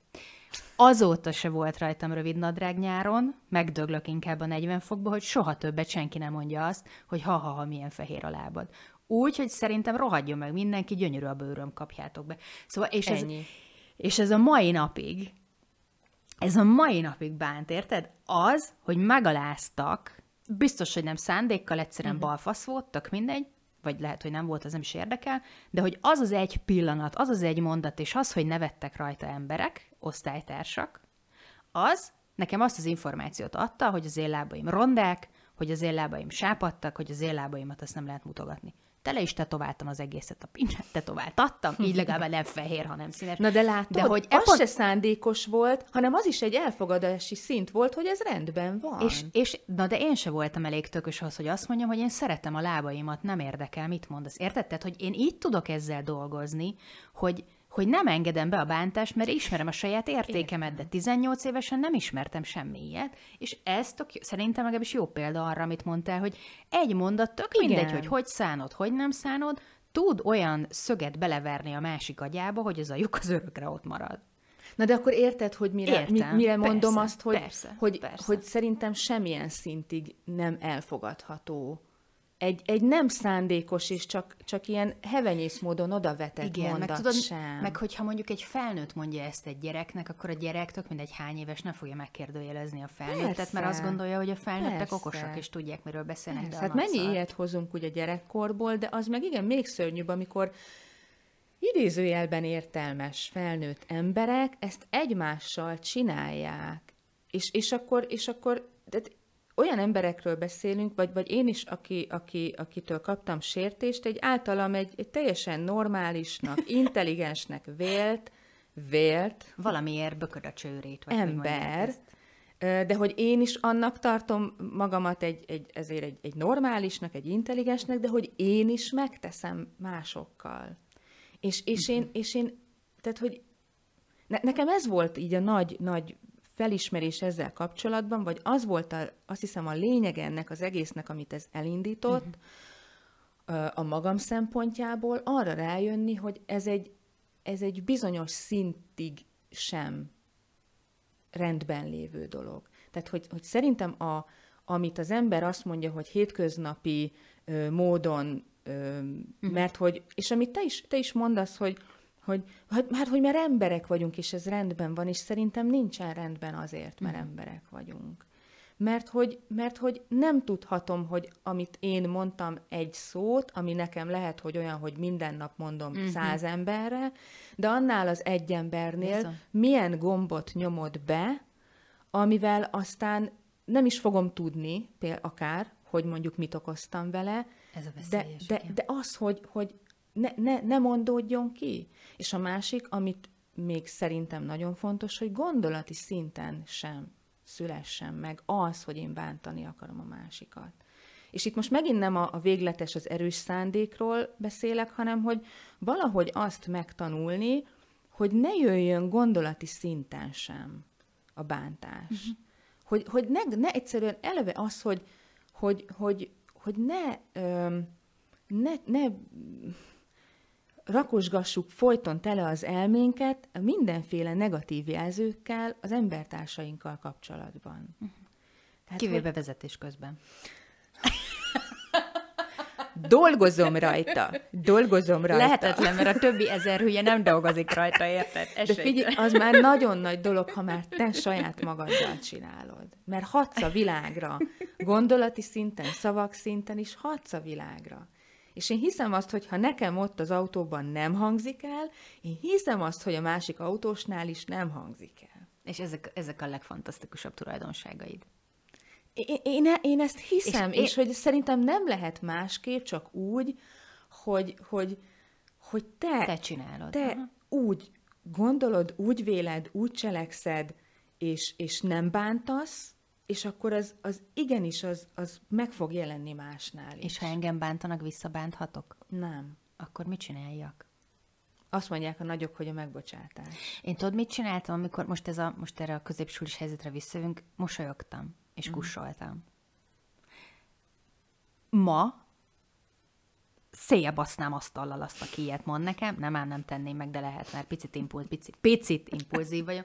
[SPEAKER 1] Azóta se volt rajtam rövid nadrág nyáron, megdöglök inkább a 40 fokba, hogy soha többet senki nem mondja azt, hogy ha-ha-ha, milyen fehér a lábad. Úgy, hogy szerintem rohadjon meg mindenki, gyönyörű a bőröm, kapjátok be. Szóval, és
[SPEAKER 2] Ennyi.
[SPEAKER 1] Ez, és ez a mai napig, ez a mai napig bánt, érted? Az, hogy megaláztak, biztos, hogy nem szándékkal, egyszerűen uh-huh. balfasz volt, tök mindegy, vagy lehet, hogy nem volt, az nem is érdekel, de hogy az az egy pillanat, az az egy mondat, és az, hogy nevettek rajta emberek, osztálytársak, az nekem azt az információt adta, hogy az én lábaim rondák, hogy az én lábaim sápadtak, hogy az én lábaimat azt nem lehet mutogatni tele is tetováltam az egészet, a pincset tetováltattam, így legalább nem fehér, hanem színes.
[SPEAKER 2] Na de látod, de hogy az pont... se szándékos volt, hanem az is egy elfogadási szint volt, hogy ez rendben van.
[SPEAKER 1] És, és na de én se voltam elég tökös ahhoz, hogy azt mondjam, hogy én szeretem a lábaimat, nem érdekel, mit mondasz. Érted? Tehát, hogy én így tudok ezzel dolgozni, hogy hogy nem engedem be a bántást, mert ismerem a saját értékemet, de 18 évesen nem ismertem semmi ilyet, és ez tök, szerintem legalábbis jó példa arra, amit mondtál, hogy egy mondat, tök Igen. mindegy, hogy hogy szánod, hogy nem szánod, tud olyan szöget beleverni a másik agyába, hogy az a lyuk az örökre ott marad.
[SPEAKER 2] Na de akkor érted, hogy mire, Értem, mire mondom persze, azt, hogy, persze, hogy, persze. hogy szerintem semmilyen szintig nem elfogadható egy, egy nem szándékos és csak, csak ilyen hevenyész módon odavetett Igen, mondat
[SPEAKER 1] meg tudod,
[SPEAKER 2] sem.
[SPEAKER 1] meg hogyha mondjuk egy felnőtt mondja ezt egy gyereknek, akkor a gyerek tök mindegy hány éves nem fogja megkérdőjelezni a felnőttet, Persze. mert azt gondolja, hogy a felnőttek Persze. okosak és tudják, miről beszélnek.
[SPEAKER 2] Persze. Hát mennyi ilyet hozunk ugye gyerekkorból, de az meg igen, még szörnyűbb, amikor idézőjelben értelmes felnőtt emberek ezt egymással csinálják. És, és akkor, és akkor de olyan emberekről beszélünk, vagy, vagy én is, aki, aki, akitől kaptam sértést, egy általam egy, egy teljesen normálisnak, intelligensnek vélt, vélt...
[SPEAKER 1] Valamiért bököd a csőrét.
[SPEAKER 2] Vagy ember, de hogy én is annak tartom magamat egy, egy, ezért egy, egy normálisnak, egy intelligensnek, de hogy én is megteszem másokkal. És, és, én, és én, tehát hogy ne, nekem ez volt így a nagy, nagy felismerés ezzel kapcsolatban, vagy az volt a, azt hiszem a lényeg ennek az egésznek, amit ez elindított, uh-huh. a magam szempontjából, arra rájönni, hogy ez egy, ez egy bizonyos szintig sem rendben lévő dolog. Tehát, hogy, hogy szerintem a, amit az ember azt mondja, hogy hétköznapi ö, módon, ö, uh-huh. mert hogy, és amit te is, te is mondasz, hogy hogy, hát, hát, hogy mert emberek vagyunk, és ez rendben van, és szerintem nincsen rendben azért, mert mm. emberek vagyunk. Mert hogy, mert hogy nem tudhatom, hogy amit én mondtam egy szót, ami nekem lehet, hogy olyan, hogy minden nap mondom mm-hmm. száz emberre, de annál az egy embernél Viszont. milyen gombot nyomod be, amivel aztán nem is fogom tudni, például akár, hogy mondjuk mit okoztam vele,
[SPEAKER 1] Ez a
[SPEAKER 2] de, de, de az, hogy, hogy ne, ne, ne mondódjon ki. És a másik, amit még szerintem nagyon fontos, hogy gondolati szinten sem szülessen meg az, hogy én bántani akarom a másikat. És itt most megint nem a, a végletes, az erős szándékról beszélek, hanem hogy valahogy azt megtanulni, hogy ne jöjjön gondolati szinten sem a bántás. Uh-huh. Hogy, hogy ne, ne egyszerűen eleve az, hogy, hogy, hogy, hogy ne, öm, ne, ne rakosgassuk folyton tele az elménket mindenféle negatív jelzőkkel az embertársainkkal kapcsolatban.
[SPEAKER 1] Tehát, Kivéve hogy... vezetés közben.
[SPEAKER 2] Dolgozom rajta. Dolgozom rajta.
[SPEAKER 1] Lehetetlen, mert a többi ezer hülye nem dolgozik rajta, érted?
[SPEAKER 2] Esély. De figyelj, az már nagyon nagy dolog, ha már te saját magaddal csinálod. Mert hatsz a világra. Gondolati szinten, szavak szinten is hatsz a világra. És én hiszem azt, hogy ha nekem ott az autóban nem hangzik el, én hiszem azt, hogy a másik autósnál is nem hangzik el.
[SPEAKER 1] És ezek, ezek a legfantasztikusabb tulajdonságaid.
[SPEAKER 2] Én, én, én ezt hiszem, és, és én... hogy szerintem nem lehet másképp, csak úgy, hogy, hogy, hogy te,
[SPEAKER 1] te csinálod.
[SPEAKER 2] Te Aha. úgy gondolod, úgy véled, úgy cselekszed, és, és nem bántasz, és akkor az, az igenis az, az meg fog jelenni másnál is.
[SPEAKER 1] És ha engem bántanak, visszabánthatok?
[SPEAKER 2] Nem.
[SPEAKER 1] Akkor mit csináljak?
[SPEAKER 2] Azt mondják a nagyok, hogy a megbocsátás.
[SPEAKER 1] Én tudod, mit csináltam, amikor most, ez a, most erre a középsulis helyzetre visszajövünk? Mosolyogtam, és mm. kussoltam. ma széjjebasznám asztallal azt, aki ilyet mond nekem. Nem, ám nem tenném meg, de lehet, mert picit, impulz, picit, picit impulzív vagyok.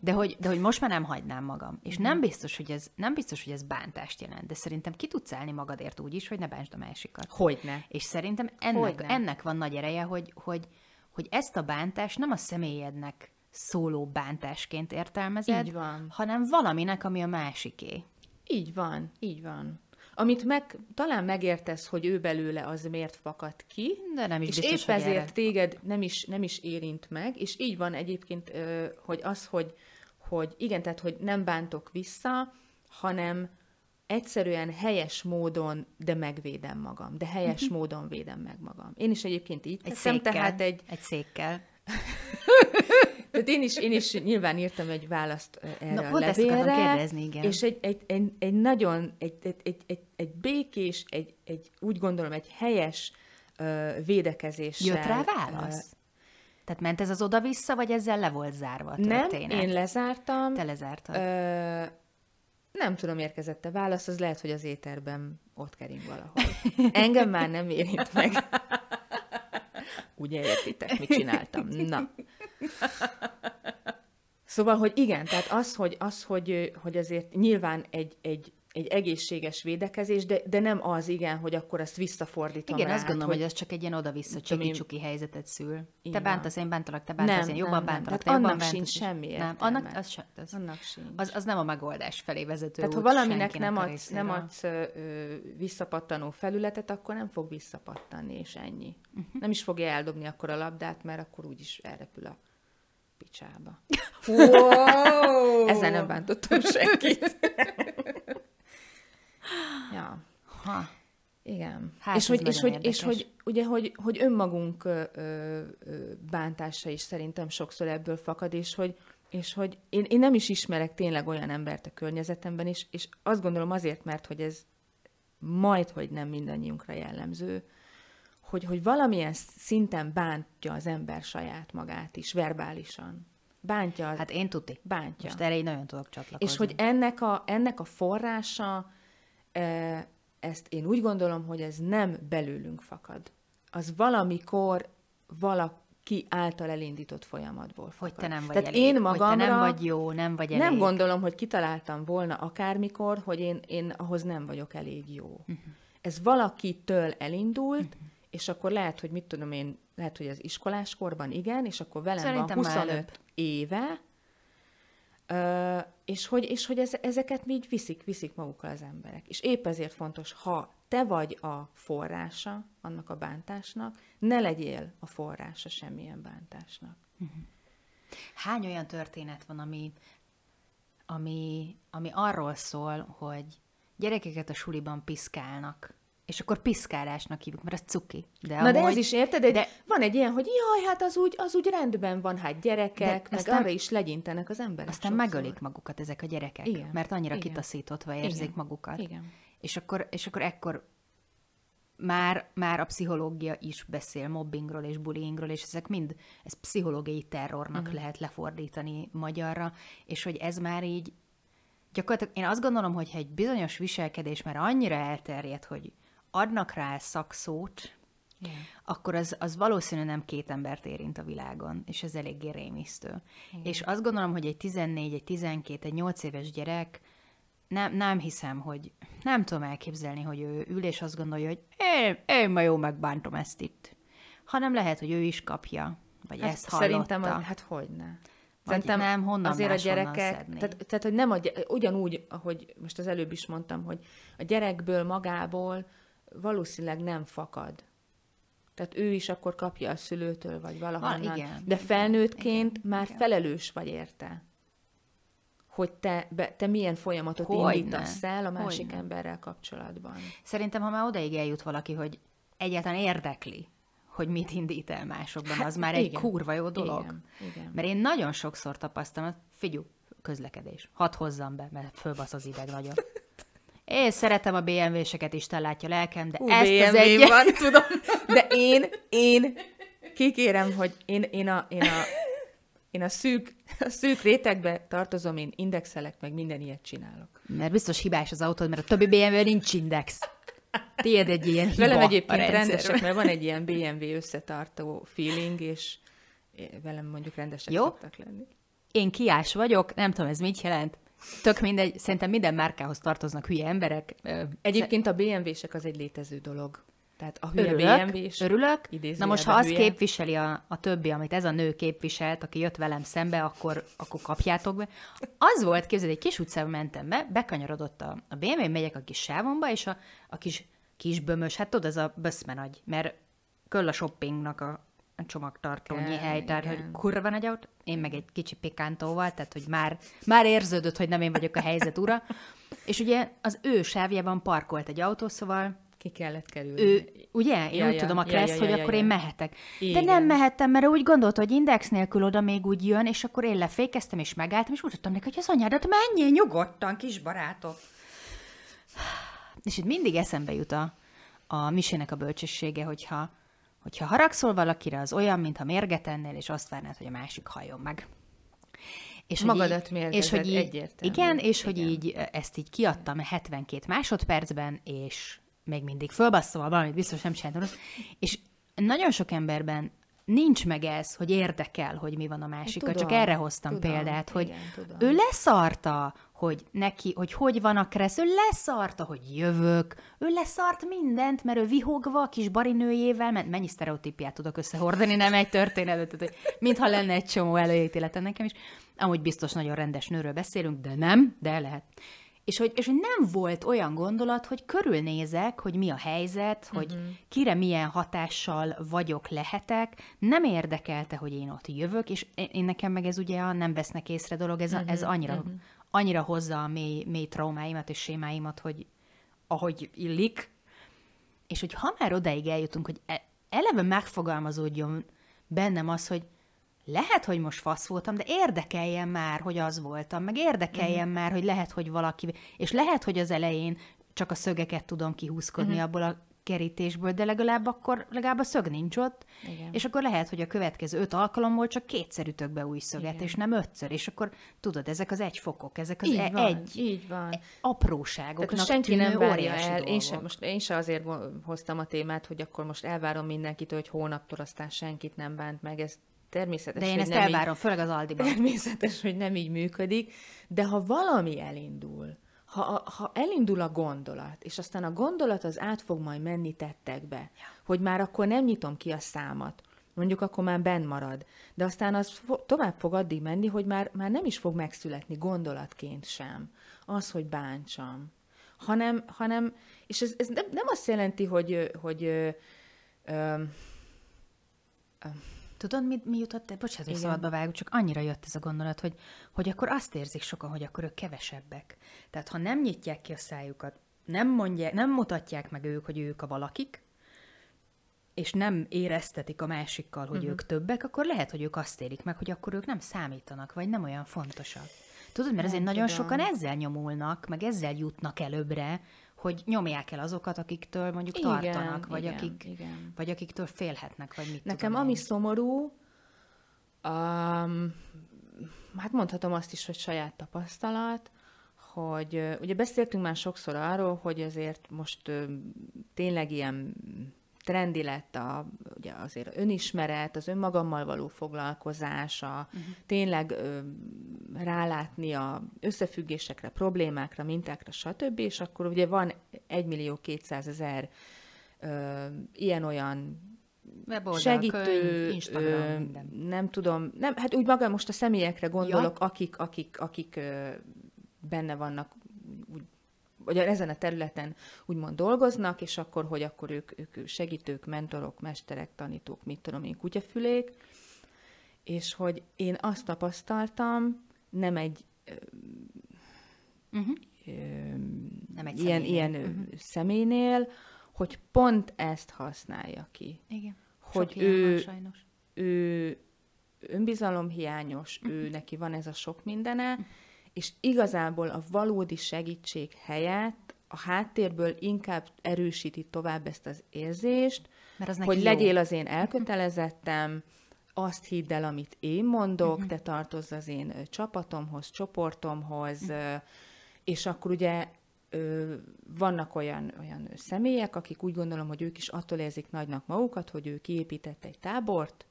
[SPEAKER 1] De hogy, de hogy most már nem hagynám magam. És nem biztos, hogy ez, nem biztos, hogy ez bántást jelent, de szerintem ki tudsz állni magadért úgy is, hogy ne bántsd a másikat.
[SPEAKER 2] Hogyne.
[SPEAKER 1] És szerintem ennek,
[SPEAKER 2] Hogyne.
[SPEAKER 1] ennek van nagy ereje, hogy, hogy, hogy ezt a bántást nem a személyednek szóló bántásként értelmezed,
[SPEAKER 2] Így van.
[SPEAKER 1] hanem valaminek, ami a másiké.
[SPEAKER 2] Így van, így van. Amit meg, talán megértesz, hogy ő belőle az miért fakad ki,
[SPEAKER 1] De nem is
[SPEAKER 2] és
[SPEAKER 1] biztos,
[SPEAKER 2] épp ezért
[SPEAKER 1] erre-
[SPEAKER 2] téged nem is, nem is érint meg, és így van egyébként, hogy az, hogy, hogy igen, tehát, hogy nem bántok vissza, hanem egyszerűen helyes módon, de megvédem magam, de helyes módon védem meg magam. Én is egyébként így
[SPEAKER 1] Mhm. Egy
[SPEAKER 2] teszem,
[SPEAKER 1] székkel.
[SPEAKER 2] tehát egy,
[SPEAKER 1] Egy székkel.
[SPEAKER 2] tehát én is, én is nyilván írtam egy választ erre
[SPEAKER 1] Na,
[SPEAKER 2] a levélre,
[SPEAKER 1] kérdezni, igen.
[SPEAKER 2] és egy, egy, egy, egy nagyon, egy, egy, egy, egy, egy békés, egy, egy, úgy gondolom, egy helyes ö, védekezéssel.
[SPEAKER 1] Jött rá válasz? Tehát ment ez az oda-vissza, vagy ezzel le volt zárva a
[SPEAKER 2] Nem,
[SPEAKER 1] történet?
[SPEAKER 2] én lezártam.
[SPEAKER 1] Te lezártad.
[SPEAKER 2] Ö, nem tudom, érkezett-e válasz, az lehet, hogy az éterben ott kering valahol. Engem már nem érint meg. Ugye értitek, mit csináltam. Na. Szóval, hogy igen, tehát az, hogy, az, hogy, hogy azért nyilván egy, egy, egy egészséges védekezés, de, de nem az, igen, hogy akkor azt visszafordítom
[SPEAKER 1] Igen,
[SPEAKER 2] rá,
[SPEAKER 1] azt gondolom, hogy, ez csak egy ilyen oda-vissza csiki-csuki helyzetet szül.
[SPEAKER 2] Így
[SPEAKER 1] Te bántasz, én bántalak, te bántasz,
[SPEAKER 2] Nem,
[SPEAKER 1] én jobban
[SPEAKER 2] nem, nem.
[SPEAKER 1] bántalak, te jobban
[SPEAKER 2] annak
[SPEAKER 1] bántasz.
[SPEAKER 2] sincs
[SPEAKER 1] és-
[SPEAKER 2] semmi
[SPEAKER 1] Nem,
[SPEAKER 2] értelme.
[SPEAKER 1] annak, az, az,
[SPEAKER 2] Annak sincs.
[SPEAKER 1] az, az nem a megoldás felé vezető
[SPEAKER 2] Tehát, ha valaminek nem adsz, nem adsz ö, visszapattanó felületet, akkor nem fog visszapattanni, és ennyi. Uh-huh. Nem is fogja eldobni akkor a labdát, mert akkor úgyis elrepül a picsába.
[SPEAKER 1] Wow!
[SPEAKER 2] Ezzel nem bántottam senkit. Ja.
[SPEAKER 1] Ha.
[SPEAKER 2] Igen.
[SPEAKER 1] Hát
[SPEAKER 2] és hogy, és, hogy, és hogy, ugye, hogy, hogy önmagunk ö, ö, bántása is szerintem sokszor ebből fakad, és hogy, és hogy én, én nem is ismerek tényleg olyan embert a környezetemben, és, és azt gondolom azért, mert hogy ez majd, hogy nem mindannyiunkra jellemző, hogy, hogy valamilyen szinten bántja az ember saját magát is, verbálisan. Bántja, az,
[SPEAKER 1] Hát én tuti.
[SPEAKER 2] bántja.
[SPEAKER 1] Most erre így nagyon tudok csatlakozni.
[SPEAKER 2] És hogy ennek a, ennek a forrása, ezt én úgy gondolom, hogy ez nem belőlünk fakad. Az valamikor valaki által elindított folyamatból fakad.
[SPEAKER 1] hogy te nem vagy
[SPEAKER 2] Tehát
[SPEAKER 1] elég,
[SPEAKER 2] én magamra
[SPEAKER 1] hogy te nem vagy jó, nem vagy elég.
[SPEAKER 2] nem gondolom, hogy kitaláltam volna akármikor, hogy én, én ahhoz nem vagyok elég jó. Uh-huh. Ez valakitől elindult, uh-huh. és akkor lehet, hogy mit tudom én, lehet, hogy az iskoláskorban igen, és akkor velem
[SPEAKER 1] Szerintem
[SPEAKER 2] van
[SPEAKER 1] már
[SPEAKER 2] 25
[SPEAKER 1] előbb.
[SPEAKER 2] éve, És hogy, és hogy ez, ezeket így viszik, viszik magukkal az emberek. És épp ezért fontos, ha te vagy a forrása annak a bántásnak, ne legyél a forrása semmilyen bántásnak.
[SPEAKER 1] Hány olyan történet van, ami, ami, ami arról szól, hogy gyerekeket a suliban piszkálnak, és akkor piszkálásnak hívjuk, mert ez cuki. De
[SPEAKER 2] Na de
[SPEAKER 1] amúgy-
[SPEAKER 2] ez is érted, de,
[SPEAKER 1] de-
[SPEAKER 2] van egy ilyen, hogy jaj, hát az úgy, az úgy rendben van, hát gyerekek,
[SPEAKER 1] De
[SPEAKER 2] meg
[SPEAKER 1] aztán-
[SPEAKER 2] arra is legyintenek az emberek
[SPEAKER 1] Aztán
[SPEAKER 2] sokszor.
[SPEAKER 1] megölik magukat ezek a gyerekek,
[SPEAKER 2] Igen,
[SPEAKER 1] mert annyira
[SPEAKER 2] igen.
[SPEAKER 1] kitaszítotva érzik
[SPEAKER 2] Igen,
[SPEAKER 1] magukat.
[SPEAKER 2] igen.
[SPEAKER 1] És akkor, és akkor ekkor már, már a pszichológia is beszél mobbingról és bullyingról, és ezek mind, ez pszichológiai terrornak uh-huh. lehet lefordítani magyarra, és hogy ez már így, gyakorlatilag én azt gondolom, hogy egy bizonyos viselkedés már annyira elterjed, hogy adnak rá szakszót,
[SPEAKER 2] Igen.
[SPEAKER 1] akkor az, az valószínűleg nem két embert érint a világon, és ez eléggé rémisztő. Igen. És azt gondolom, hogy egy 14, egy 12, egy 8 éves gyerek, nem, nem hiszem, hogy nem tudom elképzelni, hogy ő ül és azt gondolja, hogy én, én ma jó megbántom ezt itt. Hanem lehet, hogy ő is kapja, vagy
[SPEAKER 2] Hát
[SPEAKER 1] ezt hallotta.
[SPEAKER 2] Szerintem, az- hát hogyne.
[SPEAKER 1] Vagy nem, honnan
[SPEAKER 2] azért a gyerekek, tehát, tehát, hogy nem a, gy- ugyanúgy, ahogy most az előbb is mondtam, hogy a gyerekből magából valószínűleg nem fakad. Tehát ő is akkor kapja a szülőtől, vagy valahonnan.
[SPEAKER 1] Val- igen,
[SPEAKER 2] De felnőttként
[SPEAKER 1] igen,
[SPEAKER 2] már
[SPEAKER 1] igen.
[SPEAKER 2] felelős vagy érte. Hogy te, be, te milyen folyamatot
[SPEAKER 1] Hogyne,
[SPEAKER 2] indítasz el a másik
[SPEAKER 1] hogyne.
[SPEAKER 2] emberrel kapcsolatban.
[SPEAKER 1] Szerintem, ha már odaig eljut valaki, hogy egyáltalán érdekli, hogy mit indít el másokban, hát, az már egy
[SPEAKER 2] igen.
[SPEAKER 1] kurva jó dolog.
[SPEAKER 2] Igen, igen.
[SPEAKER 1] Mert én nagyon sokszor tapasztalom, figyú, közlekedés. Hadd hozzam be, mert fölbasz az ideg nagyon. Én szeretem a BMW-seket, Isten látja lelkem, de
[SPEAKER 2] Ú,
[SPEAKER 1] ezt az
[SPEAKER 2] BMW
[SPEAKER 1] egyet...
[SPEAKER 2] van, tudom. De én, én kikérem, hogy én, én, a, én, a, én a, szűk, a szűk rétegbe tartozom, én indexelek, meg minden ilyet csinálok.
[SPEAKER 1] Mert biztos hibás az autód, mert a többi BMW nincs index. Tiéd egy ilyen hiba
[SPEAKER 2] Velem egyébként rendesek, mert van egy ilyen BMW összetartó feeling, és velem mondjuk rendesek
[SPEAKER 1] Jó.
[SPEAKER 2] szoktak lenni.
[SPEAKER 1] Én kiás vagyok, nem tudom, ez mit jelent. Tök mindegy, szerintem minden márkához tartoznak hülye emberek.
[SPEAKER 2] Egyébként a BMW-sek az egy létező dolog. Tehát a hülye
[SPEAKER 1] Örülök,
[SPEAKER 2] BMW-s...
[SPEAKER 1] örülök. Na most, ha azt
[SPEAKER 2] hülye.
[SPEAKER 1] képviseli a, a többi, amit ez a nő képviselt, aki jött velem szembe, akkor, akkor kapjátok be. Az volt, képzeld, egy kis utcában mentem be, bekanyarodott a, a BMW, megyek a kis sávomba, és a, a kis, kis bömös, hát tudod, ez a böszme nagy, mert köll a shoppingnak a, csomagtartónyi hely, tehát hogy kurva nagy autó, én meg egy kicsi pikántóval, tehát hogy már, már érződött, hogy nem én vagyok a helyzet ura. És ugye az ő sávjában parkolt egy autó, szóval
[SPEAKER 2] Ki kellett kerülni.
[SPEAKER 1] ő, ugye? Én
[SPEAKER 2] Ja,
[SPEAKER 1] úgy
[SPEAKER 2] ja,
[SPEAKER 1] tudom a
[SPEAKER 2] ja,
[SPEAKER 1] kreszt,
[SPEAKER 2] ja,
[SPEAKER 1] hogy
[SPEAKER 2] ja,
[SPEAKER 1] akkor
[SPEAKER 2] ja.
[SPEAKER 1] én mehetek. De
[SPEAKER 2] Igen.
[SPEAKER 1] nem mehettem, mert úgy gondolt, hogy index nélkül oda még úgy jön, és akkor én lefékeztem, és megálltam, és mutattam neki, hogy az anyádat menjél nyugodtan, kis barátok. És itt mindig eszembe jut a, a misének a bölcsessége, hogyha, hogyha haragszol valakire, az olyan, mintha mérget ennél, és azt várnád, hogy a másik halljon meg. És hogy
[SPEAKER 2] Magadat
[SPEAKER 1] így-
[SPEAKER 2] mérgezed,
[SPEAKER 1] és hogy így,
[SPEAKER 2] egyértelmű.
[SPEAKER 1] Igen, és hogy
[SPEAKER 2] Igen.
[SPEAKER 1] így ezt így kiadtam 72 másodpercben, és még mindig fölbasszom, valamit biztos nem csináltam. És nagyon sok emberben nincs meg ez, hogy érdekel, hogy mi van a másikkal. Csak erre hoztam
[SPEAKER 2] tudom,
[SPEAKER 1] példát, hogy
[SPEAKER 2] igen, tudom.
[SPEAKER 1] ő leszarta, hogy neki, hogy hogy van a kressz, ő leszarta, hogy jövök, ő leszart mindent, mert ő vihogva a kis barinőjével, mert mennyi sztereotípiát tudok összehordani, nem egy történetet, hogy mintha lenne egy csomó előítéletem nekem is. Amúgy biztos nagyon rendes nőről beszélünk, de nem, de lehet. És hogy, és hogy nem volt olyan gondolat, hogy körülnézek, hogy mi a helyzet, hogy
[SPEAKER 2] Mhm.
[SPEAKER 1] kire milyen hatással vagyok, lehetek. Nem érdekelte, hogy én ott jövök, és én, én nekem meg ez ugye a nem vesznek észre dolog, ez, a, ez
[SPEAKER 2] Mhm,
[SPEAKER 1] annyira, annyira hozza a mély, mély traumáimat és sémáimat, hogy ahogy illik. És hogy ha már odáig eljutunk, hogy e- eleve megfogalmazódjon bennem az, hogy lehet, hogy most fasz voltam, de érdekeljen már, hogy az voltam, meg érdekeljen
[SPEAKER 2] Mhm.
[SPEAKER 1] már, hogy lehet, hogy valaki, és lehet, hogy az elején csak a szögeket tudom kihúzkodni
[SPEAKER 2] Mhm.
[SPEAKER 1] abból a kerítésből, de legalább akkor legalább a szög nincs ott,
[SPEAKER 2] Igen.
[SPEAKER 1] és akkor lehet, hogy a következő öt alkalomból csak kétszer ütök be új szöget,
[SPEAKER 2] Igen.
[SPEAKER 1] és nem ötször, és akkor tudod, ezek az egy fokok, ezek az
[SPEAKER 2] így
[SPEAKER 1] e-
[SPEAKER 2] van,
[SPEAKER 1] egy
[SPEAKER 2] így van.
[SPEAKER 1] apróságoknak
[SPEAKER 2] Tehát senki nem várja el, én sem, most én sem azért hoztam a témát, hogy akkor most elvárom mindenkitől, hogy hónaptól aztán senkit nem bánt meg, ez természetes,
[SPEAKER 1] De én ezt elvárom, főleg az Aldiban.
[SPEAKER 2] Így, természetes, hogy nem így működik, de ha valami elindul, ha, ha elindul a gondolat, és aztán a gondolat az át fog majd menni tettekbe, ja. hogy már akkor nem nyitom ki a számat, mondjuk akkor már benn marad, de aztán az fo- tovább fog addig menni, hogy már, már nem is fog megszületni gondolatként sem az, hogy bántsam, hanem, hanem és ez, ez nem, nem azt jelenti, hogy, ö, hogy ö, ö,
[SPEAKER 1] Tudod, mi, mi jutott? Bocsánat, hogy szabadba vágok, csak annyira jött ez a gondolat, hogy, hogy akkor azt érzik sokan, hogy akkor ők kevesebbek. Tehát ha nem nyitják ki a szájukat, nem mondják, nem mutatják meg ők, hogy ők a valakik, és nem éreztetik a másikkal, hogy uh-huh. ők többek, akkor lehet, hogy ők azt érik meg, hogy akkor ők nem számítanak, vagy nem olyan fontosak. Tudod, mert azért
[SPEAKER 2] Nem
[SPEAKER 1] nagyon
[SPEAKER 2] tudom.
[SPEAKER 1] sokan ezzel nyomulnak, meg ezzel jutnak előbbre, hogy nyomják el azokat, akiktől mondjuk
[SPEAKER 2] Igen,
[SPEAKER 1] tartanak, vagy,
[SPEAKER 2] igen,
[SPEAKER 1] akik,
[SPEAKER 2] igen.
[SPEAKER 1] vagy akiktől félhetnek, vagy mit
[SPEAKER 2] Nekem ami
[SPEAKER 1] én.
[SPEAKER 2] szomorú, um, hát mondhatom azt is, hogy saját tapasztalat, hogy ugye beszéltünk már sokszor arról, hogy azért most tényleg ilyen trendi lett a, ugye azért önismeret, az önmagammal való foglalkozás, a, uh-huh. tényleg ö, rálátni a összefüggésekre, problémákra, mintákra, stb. És akkor ugye van 1 millió 200 ezer ilyen-olyan
[SPEAKER 1] Weboldal,
[SPEAKER 2] segítő,
[SPEAKER 1] könyv, Instagram,
[SPEAKER 2] ö,
[SPEAKER 1] minden.
[SPEAKER 2] nem tudom, nem, hát úgy maga most a személyekre gondolok, ja. akik, akik, akik ö, benne vannak, vagy ezen a területen úgymond dolgoznak, és akkor, hogy akkor ők, ők segítők, mentorok, mesterek, tanítók, mit tudom én, kutyafülék, és hogy én azt tapasztaltam, nem egy
[SPEAKER 1] Uh-huh.
[SPEAKER 2] ö,
[SPEAKER 1] Nem egy
[SPEAKER 2] ilyen,
[SPEAKER 1] személynél.
[SPEAKER 2] ilyen uh-huh. személynél, hogy pont ezt használja ki.
[SPEAKER 1] Igen.
[SPEAKER 2] Hogy
[SPEAKER 1] Sok
[SPEAKER 2] ő-
[SPEAKER 1] van, sajnos.
[SPEAKER 2] ő önbizalomhiányos, ő neki van ez a sok mindene, és igazából a valódi segítség helyett a háttérből inkább erősíti tovább ezt az érzést,
[SPEAKER 1] Mert az
[SPEAKER 2] hogy
[SPEAKER 1] jó.
[SPEAKER 2] legyél az én elkötelezettem, azt hidd el, amit én mondok,
[SPEAKER 1] Mhm.
[SPEAKER 2] te tartozz az én csapatomhoz, csoportomhoz, ö, és akkor ugye vannak olyan, olyan személyek, akik úgy gondolom, hogy ők is attól érzik nagynak magukat, hogy ő kiépített egy tábort,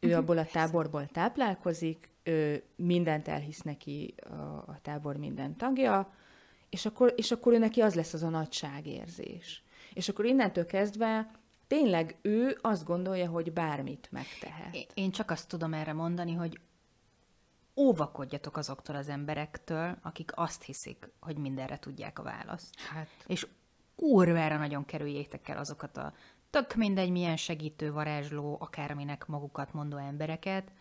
[SPEAKER 2] ő uh-huh, abból a táborból táplálkozik, ő mindent elhisz neki a, a tábor minden tagja, és akkor, és akkor ő neki az lesz az a nagyságérzés. És akkor innentől kezdve tényleg ő azt gondolja, hogy bármit megtehet.
[SPEAKER 1] Én csak azt tudom erre mondani, hogy óvakodjatok azoktól az emberektől, akik azt hiszik, hogy mindenre tudják a választ. Hát. És kurvára nagyon kerüljétek el azokat a tök mindegy milyen segítő, varázsló, akárminek magukat mondó embereket,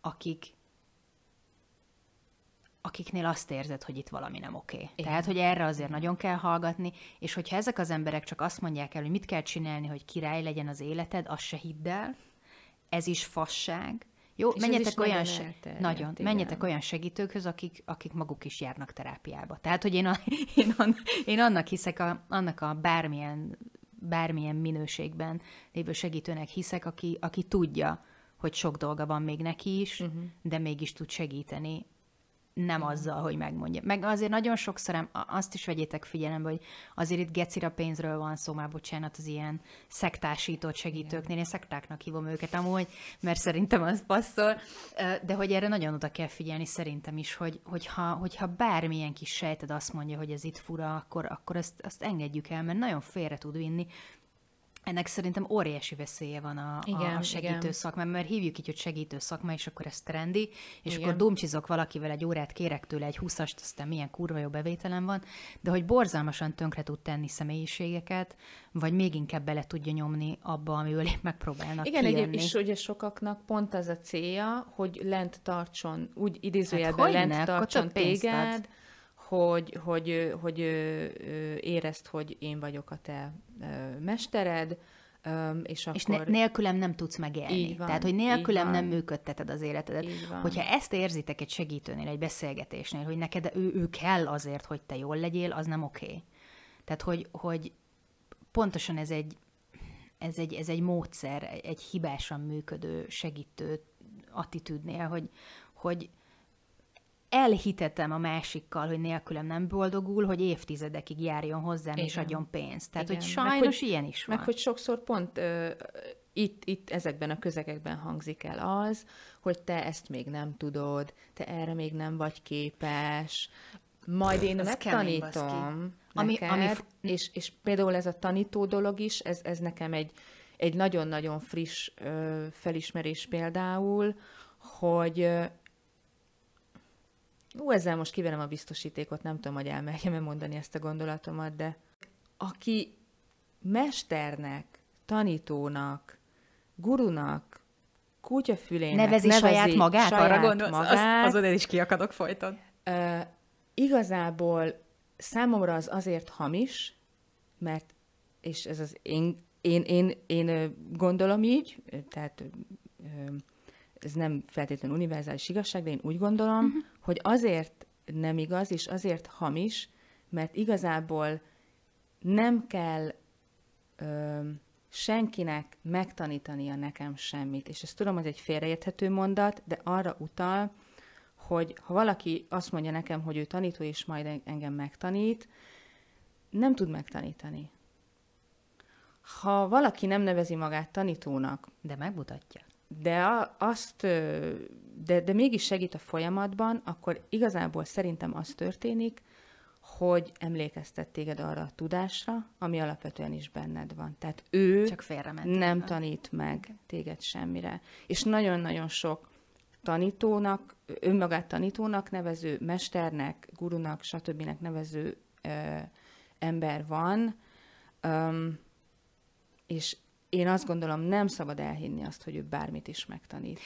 [SPEAKER 1] akik akiknél azt érzed, hogy itt valami nem oké. Okay. Tehát, hogy erre azért nagyon kell hallgatni, és hogyha ezek az emberek csak azt mondják el, hogy mit kell csinálni, hogy király legyen az életed, azt se hidd el, ez is fasság, jó, és menjetek olyan, se- elterjedt, nagyon, igen. menjetek olyan segítőkhöz, akik, akik maguk is járnak terápiába. Tehát, hogy én, a, én, an, én annak hiszek, a, annak a bármilyen, bármilyen minőségben lévő segítőnek hiszek, aki, aki tudja, hogy sok dolga van még neki is, uh-huh. de mégis tud segíteni nem azzal, hogy megmondja. Meg azért nagyon sokszor azt is vegyétek figyelembe, hogy azért itt gecira pénzről van szó, már bocsánat, az ilyen szektásított segítőknél. Én szektáknak hívom őket amúgy, mert szerintem az passzol, de hogy erre nagyon oda kell figyelni szerintem is, hogy, hogyha, hogyha bármilyen kis sejted azt mondja, hogy ez itt fura, akkor, akkor ezt, azt engedjük el, mert nagyon félre tud vinni, ennek szerintem óriási veszélye van a, igen, a segítő igen. szakma, mert hívjuk így, hogy segítő szakma, és akkor ez trendi, és igen. akkor dumcsizok valakivel egy órát, kérek tőle egy húszast, aztán milyen kurva jó bevételem van, de hogy borzalmasan tönkre tud tenni személyiségeket, vagy még inkább bele tudja nyomni abba, amiből épp megpróbálnak
[SPEAKER 2] Igen, egy, és ugye sokaknak pont az a célja, hogy lent tartson, úgy idézőjelben hát lent tartson téged, ad hogy, hogy, hogy érezt, hogy én vagyok a te mestered, és, akkor...
[SPEAKER 1] és ne, nélkülem nem tudsz megélni. van, Tehát, hogy nélkülem nem működteted az életedet. Hogyha ezt érzitek egy segítőnél, egy beszélgetésnél, hogy neked ő, ő kell azért, hogy te jól legyél, az nem oké. Okay. Tehát, hogy, hogy pontosan ez egy, ez egy, ez egy módszer, egy hibásan működő segítő attitűdnél, hogy, hogy elhitetem a másikkal, hogy nélkülem nem boldogul, hogy évtizedekig járjon hozzám Igen. és adjon pénzt. Tehát, Igen. hogy sajnos meg, hogy, ilyen is van.
[SPEAKER 2] Meg hogy sokszor pont uh, itt, itt ezekben a közegekben hangzik el az, hogy te ezt még nem tudod, te erre még nem vagy képes, majd én megtanítom ami, neked, ami... És, és például ez a tanító dolog is, ez, ez nekem egy, egy nagyon-nagyon friss ö, felismerés például, hogy Ú, ezzel most kiverem a biztosítékot, nem tudom, hogy elmerjem mondani ezt a gondolatomat, de aki mesternek, tanítónak, gurunak, kutyafülének
[SPEAKER 1] nevezi, nevezi saját magát, saját arra gondolsz? Magát, az, azon is kiakadok folyton.
[SPEAKER 2] Uh, igazából számomra az azért hamis, mert, és ez az én, én, én, én gondolom így, tehát ez nem feltétlenül univerzális igazság, de én úgy gondolom, uh-huh. Hogy azért nem igaz, és azért hamis, mert igazából nem kell ö, senkinek megtanítania nekem semmit. És ezt tudom, hogy egy félreérthető mondat, de arra utal, hogy ha valaki azt mondja nekem, hogy ő tanító, és majd engem megtanít, nem tud megtanítani. Ha valaki nem nevezi magát tanítónak,
[SPEAKER 1] de megmutatja
[SPEAKER 2] de azt, de, de mégis segít a folyamatban, akkor igazából szerintem az történik, hogy emlékeztet téged arra a tudásra, ami alapvetően is benned van. Tehát ő Csak nem van. tanít meg téged semmire. És nagyon-nagyon sok tanítónak, önmagát tanítónak nevező, mesternek, gurunak, stb. nevező ö, ember van, öm, és én azt gondolom, nem szabad elhinni azt, hogy ő bármit is megtanít.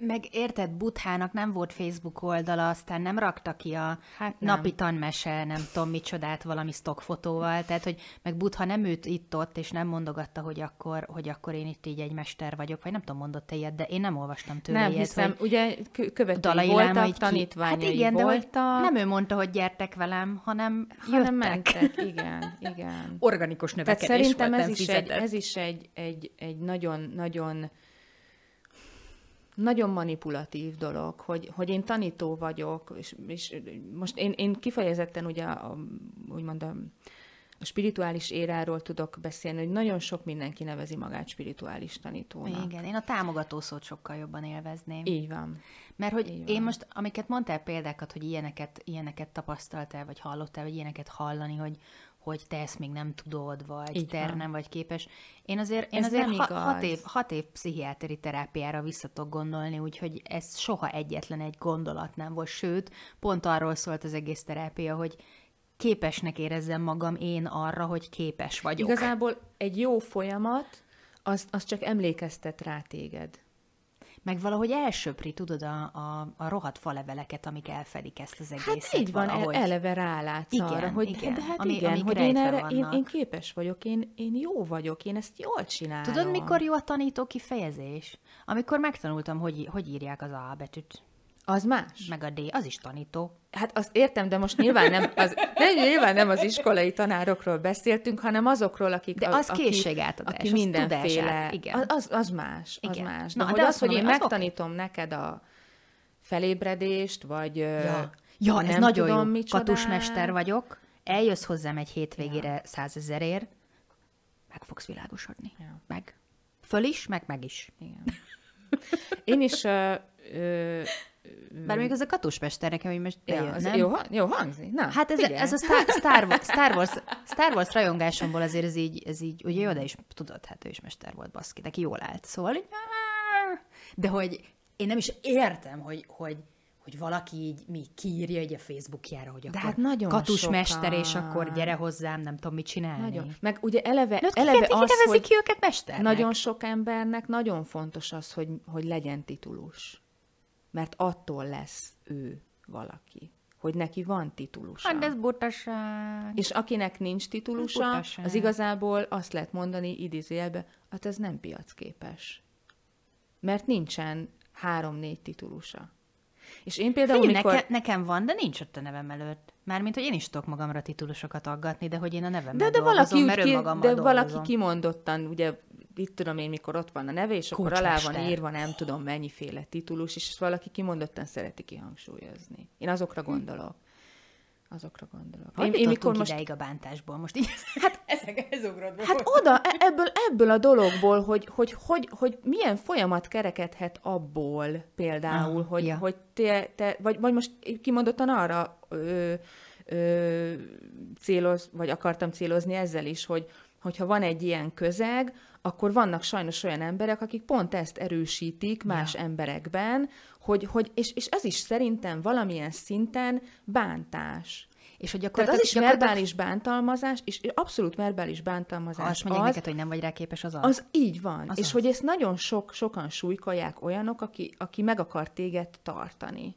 [SPEAKER 1] Meg érted, Buthának nem volt Facebook oldala, aztán nem rakta ki a hát nem. napi tanmese, nem tudom micsodát valami stockfotóval, tehát hogy meg Butha nem ült itt ott, és nem mondogatta, hogy akkor, hogy akkor én itt így egy mester vagyok, vagy nem tudom, mondott ilyet, de én nem olvastam tőle
[SPEAKER 2] nem
[SPEAKER 1] ilyet.
[SPEAKER 2] hiszem, hogy ugye követői voltak, tanítványai hát igen, voltak. De
[SPEAKER 1] nem ő mondta, hogy gyertek velem, hanem hanem
[SPEAKER 2] mentek, igen, igen.
[SPEAKER 1] Organikus növekedés
[SPEAKER 2] Tehát szerintem volt, ez, is egy, ez is egy, egy, egy nagyon, nagyon manipulatív dolog, hogy, hogy én tanító vagyok, és, és most én, én kifejezetten ugye a úgymond a, a spirituális éráról tudok beszélni, hogy nagyon sok mindenki nevezi magát spirituális tanítónak.
[SPEAKER 1] Igen, én a támogató szót sokkal jobban élvezném.
[SPEAKER 2] Így van.
[SPEAKER 1] Mert hogy Így én most, amiket mondtál példákat, hogy ilyeneket, ilyeneket tapasztaltál, vagy hallottál, vagy ilyeneket hallani, hogy, hogy te ezt még nem tudod, vagy Így te van. nem vagy képes. Én azért, én azért ha, hat, év, hat év pszichiáteri terápiára visszatok gondolni, úgyhogy ez soha egyetlen egy gondolat nem volt. Sőt, pont arról szólt az egész terápia, hogy képesnek érezzem magam én arra, hogy képes vagyok.
[SPEAKER 2] Igazából egy jó folyamat, az, az csak emlékeztet rá téged
[SPEAKER 1] meg valahogy elsöpri, tudod, a, a, a rohadt faleveleket, amik elfedik ezt az egészet.
[SPEAKER 2] Hát így van, valahogy. eleve rálátsz igen, arra, hogy igen, de hát ami, igen, hogy én erre, én, én képes vagyok, én, én jó vagyok, én ezt jól csinálom.
[SPEAKER 1] Tudod, mikor jó a tanító kifejezés? Amikor megtanultam, hogy, hogy írják az A betűt.
[SPEAKER 2] Az más.
[SPEAKER 1] Meg a D, az is tanító.
[SPEAKER 2] Hát azt értem, de most nyilván nem az, nem, nyilván nem az iskolai tanárokról beszéltünk, hanem azokról, akik...
[SPEAKER 1] De az a, készségátadás,
[SPEAKER 2] aki, aki mindenféle... Igen. Az, az más, az igen. más. De, Na, hogy de az, hogy én megtanítom okay. neked a felébredést, vagy...
[SPEAKER 1] Ja, ja ez nagyon tudom, jó. Micsodán. Katusmester vagyok, eljössz hozzám egy hétvégére ja. százezerért, meg fogsz világosodni. Ja. Meg. Föl is, meg meg is.
[SPEAKER 2] Igen. Én is... Ö, ö,
[SPEAKER 1] bár még az a katusmester nekem, hogy most bejön, ja, nem?
[SPEAKER 2] Jó, jó hangzik. Na,
[SPEAKER 1] hát ez, ez a Star, Star, Wars, Star, Wars, Star Wars rajongásomból azért ez így, ez így, ugye oda is tudod, hát ő is mester volt, baszki, neki jól állt. Szóval, de hogy én nem is értem, hogy, hogy, hogy valaki így mi kiírja egy a Facebookjára, hogy
[SPEAKER 2] De hát nagyon
[SPEAKER 1] katusmester, és akkor gyere hozzám, nem tudom mit csinálni.
[SPEAKER 2] Nagyon. Meg ugye eleve, De eleve ki,
[SPEAKER 1] az, hogy ki őket mesternek?
[SPEAKER 2] nagyon sok embernek nagyon fontos az, hogy, hogy legyen titulus mert attól lesz ő valaki hogy neki van titulusa.
[SPEAKER 1] Hát ez butaság.
[SPEAKER 2] És akinek nincs titulusa, az igazából azt lehet mondani idézőjelbe, hát ez nem piacképes. Mert nincsen három-négy titulusa. És én például,
[SPEAKER 1] Figyelj, mikor... Neke, nekem van, de nincs ott a nevem előtt. Mármint, hogy én is tudok magamra titulusokat aggatni, de hogy én a nevem de, de valaki mert ki, De
[SPEAKER 2] dolgozom. valaki kimondottan, ugye itt tudom én, mikor ott van a neve, és akkor alá van írva nem tudom mennyiféle titulus, és valaki kimondottan szereti kihangsúlyozni. Én azokra gondolok. Azokra gondolok.
[SPEAKER 1] Hogy én, én mikor most ideig a bántásból? Most így hát, ezek, ez ugrott
[SPEAKER 2] Hát oda, e- ebből, ebből a dologból, hogy, hogy, hogy, hogy milyen folyamat kerekedhet abból például, ah, hogy, ja. hogy te, te vagy, vagy most kimondottan arra ö, ö, céloz, vagy akartam célozni ezzel is, hogy hogyha van egy ilyen közeg, akkor vannak sajnos olyan emberek, akik pont ezt erősítik más ja. emberekben, hogy, hogy és, és ez is szerintem valamilyen szinten bántás. És hogy akkor Tehát az is verbális bántalmazás, és abszolút verbális bántalmazás. Ha
[SPEAKER 1] azt mondják az, neked, hogy nem vagy rá képes, az az.
[SPEAKER 2] Az így van. Az és az. hogy ezt nagyon sok, sokan súlykolják olyanok, aki, aki meg akar téged tartani.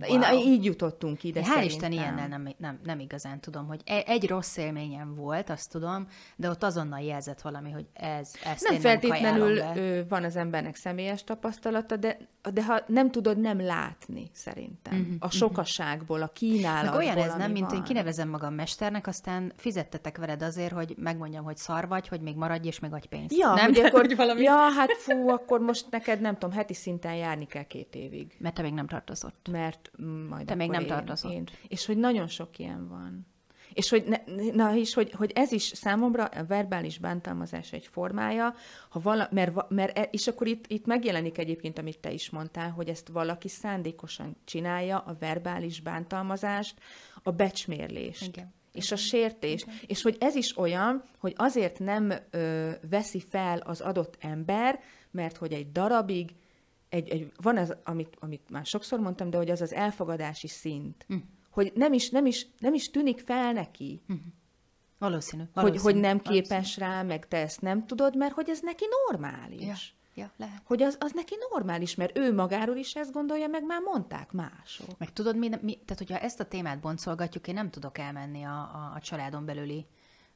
[SPEAKER 2] Wow. Én, így jutottunk ide
[SPEAKER 1] Hál' Isten ilyennel nem, nem, nem igazán tudom, hogy e- egy rossz élményem volt, azt tudom, de ott azonnal jelzett valami, hogy ez, ezt
[SPEAKER 2] nem feltétlenül nem van az embernek személyes tapasztalata, de, de ha nem tudod nem látni, szerintem. Uh-huh, a sokaságból, a kínálatból,
[SPEAKER 1] Meg olyan ez nem, mint van. én kinevezem magam mesternek, aztán fizettetek veled azért, hogy megmondjam, hogy szar vagy, hogy még maradj, és még adj pénzt.
[SPEAKER 2] Ja,
[SPEAKER 1] nem?
[SPEAKER 2] Hogy akkor, hogy valami... ja, hát fú, akkor most neked nem tudom, heti szinten járni kell két évig.
[SPEAKER 1] Mert te még nem tartozott.
[SPEAKER 2] Mert majd
[SPEAKER 1] Te még nem tartozol.
[SPEAKER 2] Én. És hogy nagyon sok ilyen van. És hogy, ne, na, és hogy, hogy ez is számomra a verbális bántalmazás egy formája, ha vala, mert, mert, e, és akkor itt, itt megjelenik egyébként, amit te is mondtál, hogy ezt valaki szándékosan csinálja, a verbális bántalmazást, a becsmérlést. Igen. És a sértést. Igen. És hogy ez is olyan, hogy azért nem ö, veszi fel az adott ember, mert hogy egy darabig egy, egy, van az, amit, amit már sokszor mondtam, de hogy az az elfogadási szint. Mm. Hogy nem is, nem, is, nem is tűnik fel neki. Mm.
[SPEAKER 1] Valószínű.
[SPEAKER 2] valószínű. Hogy, hogy nem képes valószínű. rá, meg te ezt nem tudod, mert hogy ez neki normális.
[SPEAKER 1] Ja. Ja, lehet.
[SPEAKER 2] Hogy az, az neki normális, mert ő magáról is ezt gondolja, meg már mondták mások.
[SPEAKER 1] Meg tudod, mi, mi, tehát hogyha ezt a témát boncolgatjuk, én nem tudok elmenni a, a, a családon belüli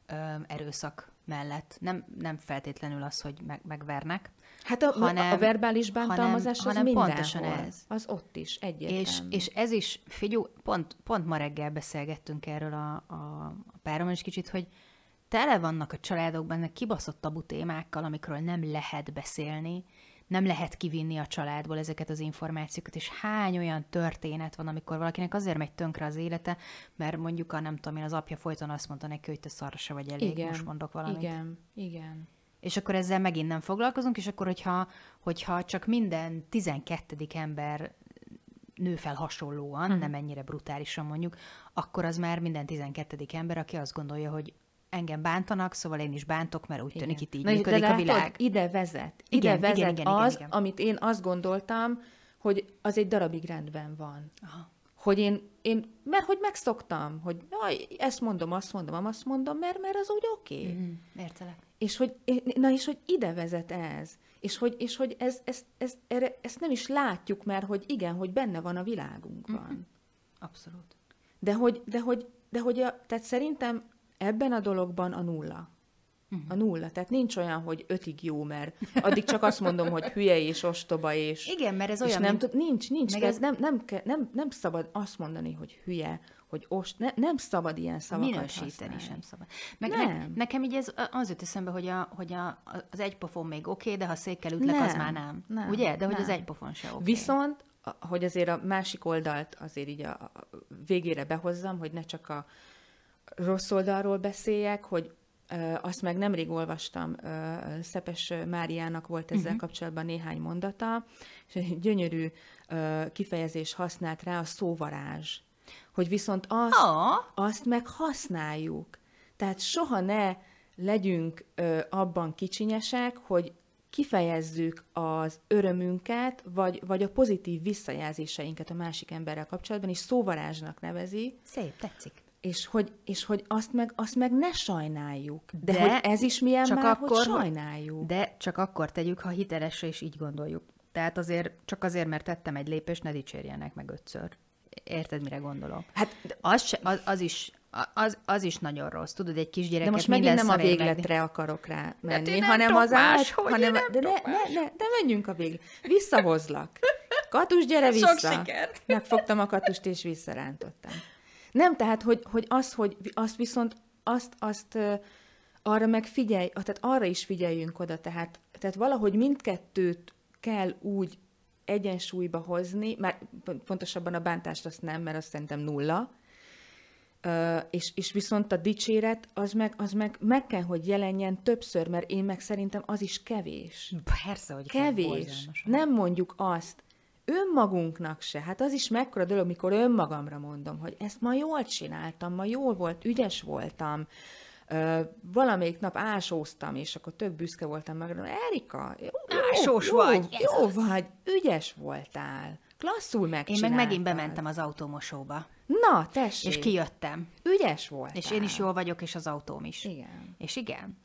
[SPEAKER 1] ö, erőszak mellett. Nem, nem feltétlenül az, hogy meg, megvernek,
[SPEAKER 2] Hát a, hanem, a verbális bántalmazás hanem, az hanem pontosan ez. Az ott is, egyértelmű.
[SPEAKER 1] És, és ez is, figyelj, pont, pont ma reggel beszélgettünk erről a, a, a páromon is kicsit, hogy tele vannak a családokban kibaszott tabu témákkal, amikről nem lehet beszélni, nem lehet kivinni a családból ezeket az információkat, és hány olyan történet van, amikor valakinek azért megy tönkre az élete, mert mondjuk a nem tudom én, az apja folyton azt mondta neki, hogy te szarra se vagy elég, igen, most mondok valamit.
[SPEAKER 2] Igen, igen.
[SPEAKER 1] És akkor ezzel megint nem foglalkozunk, és akkor, hogyha, hogyha csak minden 12. ember nő fel hasonlóan, uh-huh. nem ennyire brutálisan mondjuk, akkor az már minden 12. ember, aki azt gondolja, hogy engem bántanak, szóval én is bántok, mert úgy igen. tűnik itt így Na, működik
[SPEAKER 2] de
[SPEAKER 1] a világ.
[SPEAKER 2] ide vezet. Ide igen, vezet igen, igen, az, igen, igen. amit én azt gondoltam, hogy az egy darabig rendben van. Aha. Hogy én, én, mert hogy megszoktam, hogy jaj, ezt mondom, azt mondom, azt mondom, mert, mert az úgy oké. Okay. Mm,
[SPEAKER 1] értelek.
[SPEAKER 2] És hogy, na és hogy ide vezet ez. És hogy, és hogy ez, ez, ez, erre, ezt nem is látjuk, mert hogy igen, hogy benne van a világunkban. Mm-hmm.
[SPEAKER 1] Abszolút.
[SPEAKER 2] De hogy, de hogy, de hogy a, tehát szerintem ebben a dologban a nulla. Uh-huh. A nulla. Tehát nincs olyan, hogy ötig jó, mert addig csak azt mondom, hogy hülye és ostoba, és...
[SPEAKER 1] Igen, mert ez olyan,
[SPEAKER 2] és nem mint... tud, Nincs, nincs. Meg ez... nem, nem, nem, nem szabad azt mondani, hogy hülye, hogy ost, ne, nem szabad ilyen szavakat
[SPEAKER 1] Minősíteni használni. sem szabad. Meg nem. Ne, nekem így ez az jut eszembe, hogy, a, hogy a, az egy pofon még oké, okay, de ha székkel ütlek, nem, az már nem. nem. Ugye? De hogy nem. az egy pofon se oké. Okay.
[SPEAKER 2] Viszont, hogy azért a másik oldalt azért így a, a végére behozzam, hogy ne csak a rossz oldalról beszéljek, hogy azt meg nemrég olvastam, Szepes Máriának volt ezzel uh-huh. kapcsolatban néhány mondata, és egy gyönyörű kifejezés használt rá, a szóvarázs. Hogy viszont azt, oh. azt meg használjuk. Tehát soha ne legyünk abban kicsinyesek, hogy kifejezzük az örömünket, vagy, vagy a pozitív visszajelzéseinket a másik emberrel kapcsolatban, és szóvarázsnak nevezi.
[SPEAKER 1] Szép, tetszik
[SPEAKER 2] és hogy, és hogy azt, meg, azt meg ne sajnáljuk. De, de hogy ez is milyen csak már, akkor, hogy sajnáljuk.
[SPEAKER 1] De csak akkor tegyük, ha hitelesre és így gondoljuk. Tehát azért, csak azért, mert tettem egy lépést, ne dicsérjenek meg ötször. Érted, mire gondolok? Hát, az, se, az, az is az, az is nagyon rossz, tudod, egy kisgyereket
[SPEAKER 2] De most megint nem a végletre meg... akarok rá menni, hanem az át, hanem, de ne, ne, ne, ne menjünk a végletre. Visszahozlak. Katus, gyere vissza. Sok sikert. Megfogtam a katust, és visszarántottam. Nem, tehát, hogy, hogy az, hogy azt viszont, azt, azt arra meg figyelj, tehát arra is figyeljünk oda, tehát, tehát valahogy mindkettőt kell úgy egyensúlyba hozni, mert pontosabban a bántást azt nem, mert azt szerintem nulla, Uh, és, és viszont a dicséret az meg, az meg meg kell, hogy jelenjen többször, mert én meg szerintem az is kevés.
[SPEAKER 1] Persze, hogy
[SPEAKER 2] kevés. Nem mondjuk azt, önmagunknak se. Hát az is mekkora dolog, mikor önmagamra mondom, hogy ezt ma jól csináltam, ma jól volt, ügyes voltam, valamelyik nap ásóztam, és akkor tök büszke voltam meg, Erika, jó,
[SPEAKER 1] Ásós jó, vagy.
[SPEAKER 2] Jó, jó vagy, ügyes voltál, klasszul megcsináltad.
[SPEAKER 1] Én meg megint bementem az autómosóba.
[SPEAKER 2] Na, tessék.
[SPEAKER 1] És kijöttem.
[SPEAKER 2] Ügyes voltál.
[SPEAKER 1] És én is jól vagyok, és az autóm is.
[SPEAKER 2] Igen.
[SPEAKER 1] És igen.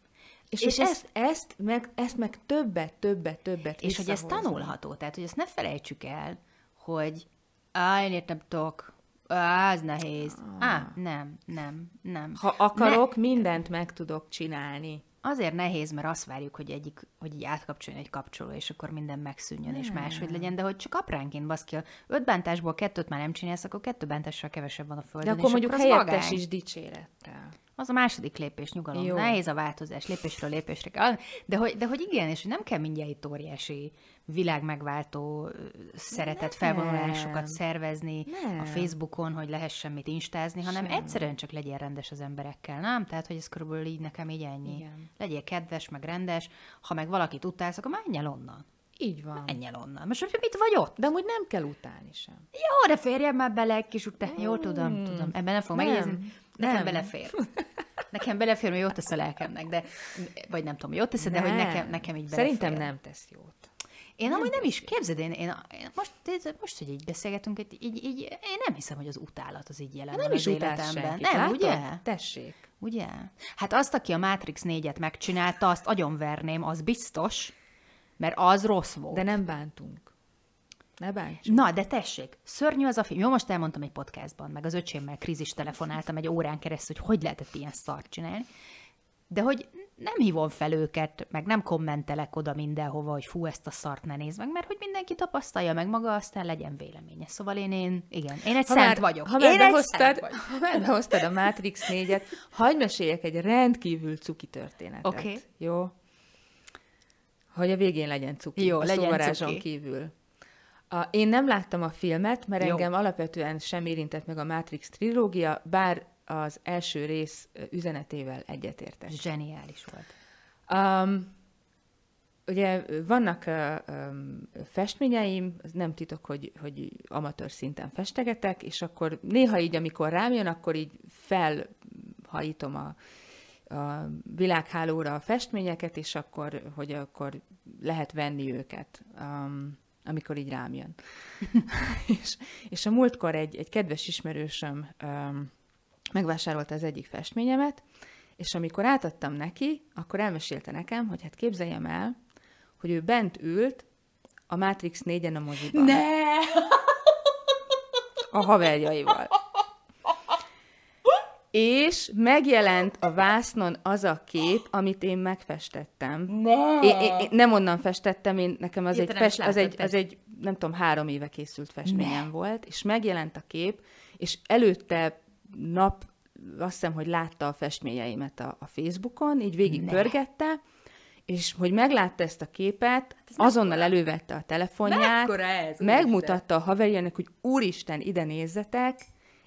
[SPEAKER 2] És, és ezt, ezt, meg, ezt meg többet, többet, többet
[SPEAKER 1] És hogy ez tanulható, tehát hogy ezt ne felejtsük el, hogy á, én értem tudok, á, ez nehéz. Ah. Á, nem, nem, nem.
[SPEAKER 2] Ha akarok, ne... mindent meg tudok csinálni.
[SPEAKER 1] Azért nehéz, mert azt várjuk, hogy egyik, hogy így átkapcsoljon egy kapcsoló, és akkor minden megszűnjön, nem. és máshogy legyen, de hogy csak apránként baszki, öt bántásból kettőt már nem csinálsz, akkor kettő bántással kevesebb van a földön.
[SPEAKER 2] De akkor mondjuk helyettes is dicsérettel.
[SPEAKER 1] Az a második lépés, nyugalom. Jó. Nehéz a változás, lépésről lépésre kell. De hogy, de hogy igen, és nem kell mindjárt itt óriási világmegváltó szeretet nem. felvonulásokat szervezni nem. a Facebookon, hogy lehessen mit instázni, hanem Sem. egyszerűen csak legyen rendes az emberekkel, nem? Tehát, hogy ez körülbelül így nekem így ennyi. Igen. Legyél kedves, meg rendes, ha meg valakit utálsz, akkor menj el onnan.
[SPEAKER 2] Így van.
[SPEAKER 1] Menj el onnan. Most mit vagy ott?
[SPEAKER 2] De amúgy nem kell utálni sem.
[SPEAKER 1] Jó, de férjem már bele egy kis után. Mm. Jó, tudom, tudom. Ebben nem fog megjegyezni. Nekem nem. belefér. Nekem belefér, mert jót tesz a lelkemnek, de, vagy nem tudom, jót tesz, de hogy nekem, nekem így belefér.
[SPEAKER 2] Szerintem nem tesz jót.
[SPEAKER 1] Én nem amúgy nem is, képzeld, én, én, én most, most, hogy így beszélgetünk, így, így, én nem hiszem, hogy az utálat az így jelen nem van is az életemben. Senki. Nem, Látod? ugye?
[SPEAKER 2] Tessék.
[SPEAKER 1] Ugye? Hát azt, aki a Matrix 4-et megcsinálta, azt agyonverném, az biztos, mert az rossz volt.
[SPEAKER 2] De nem bántunk. Ne bánts.
[SPEAKER 1] Na, de tessék, szörnyű az a film. Jó, most elmondtam egy podcastban, meg az öcsémmel krízis telefonáltam egy órán keresztül, hogy hogy lehetett ilyen szart csinálni. De hogy nem hívom fel őket, meg nem kommentelek oda mindenhova, hogy fú, ezt a szart ne nézd meg, mert hogy mindenki tapasztalja meg maga, aztán legyen véleménye. Szóval én, én igen, én egy ha szent már, vagyok.
[SPEAKER 2] Ha már, behoztad, ha már behoztad a Matrix 4-et, hagyd meséljek egy rendkívül cuki történetet. Oké. Okay. Jó? hogy a végén legyen cuki.
[SPEAKER 1] Jó,
[SPEAKER 2] a
[SPEAKER 1] legyen cuki.
[SPEAKER 2] kívül. A, én nem láttam a filmet, mert
[SPEAKER 1] Jó.
[SPEAKER 2] engem alapvetően sem érintett meg a Matrix trilógia, bár az első rész üzenetével egyetértek.
[SPEAKER 1] Zseniális volt.
[SPEAKER 2] Um, ugye vannak uh, um, festményeim, nem titok, hogy, hogy amatőr szinten festegetek, és akkor néha így, amikor rám jön, akkor így felhajítom a, a világhálóra a festményeket, és akkor, hogy akkor lehet venni őket, um, amikor így rám jön. és, és a múltkor egy, egy kedves ismerősöm um, megvásárolta az egyik festményemet, és amikor átadtam neki, akkor elmesélte nekem, hogy hát képzeljem el, hogy ő bent ült a Matrix 4-en a moziban.
[SPEAKER 1] Ne!
[SPEAKER 2] A haverjaival. És megjelent a vásznon az a kép, amit én megfestettem.
[SPEAKER 1] Ne!
[SPEAKER 2] Én, én, én nem onnan festettem, én, nekem az, egy, fest, az, egy, az egy, nem tudom, három éve készült festményem
[SPEAKER 1] Ne.
[SPEAKER 2] volt, és megjelent a kép, és előtte nap, azt hiszem, hogy látta a festményeimet a, a Facebookon, így végig
[SPEAKER 1] Ne.
[SPEAKER 2] pörgette, és hogy meglátta ezt a képet, azonnal elővette a telefonját,
[SPEAKER 1] Mekkora ez,
[SPEAKER 2] megmutatta a haverjának, hogy úristen, ide nézzetek,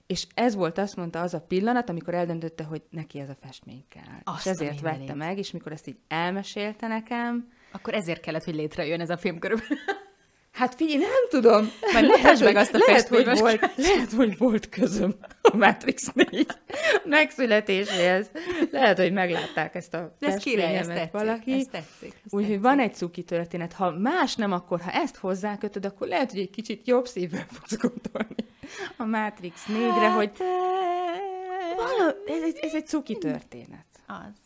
[SPEAKER 2] és ez volt, azt mondta, az a pillanat, amikor eldöntötte, hogy neki ez a festmény kell.
[SPEAKER 1] Azt
[SPEAKER 2] és ezért vette meg, és mikor ezt így elmesélte nekem,
[SPEAKER 1] Akkor ezért kellett, hogy létrejön ez a film körülbelül.
[SPEAKER 2] Hát figyelj, nem tudom.
[SPEAKER 1] Majd mutasd meg azt a
[SPEAKER 2] lehet, hogy volt, lehet, hogy volt közöm a Matrix 4 megszületéséhez. Lehet, hogy meglátták ezt a
[SPEAKER 1] De ez király, ez tetszik.
[SPEAKER 2] valaki.
[SPEAKER 1] Ez tetszik.
[SPEAKER 2] Úgyhogy van egy cuki történet. Ha más nem, akkor ha ezt hozzákötöd, akkor lehet, hogy egy kicsit jobb szívvel fogsz gondolni a Matrix 4-re, hogy
[SPEAKER 1] Hát, eh,
[SPEAKER 2] vala, ez, ez egy cuki történet.
[SPEAKER 1] Az.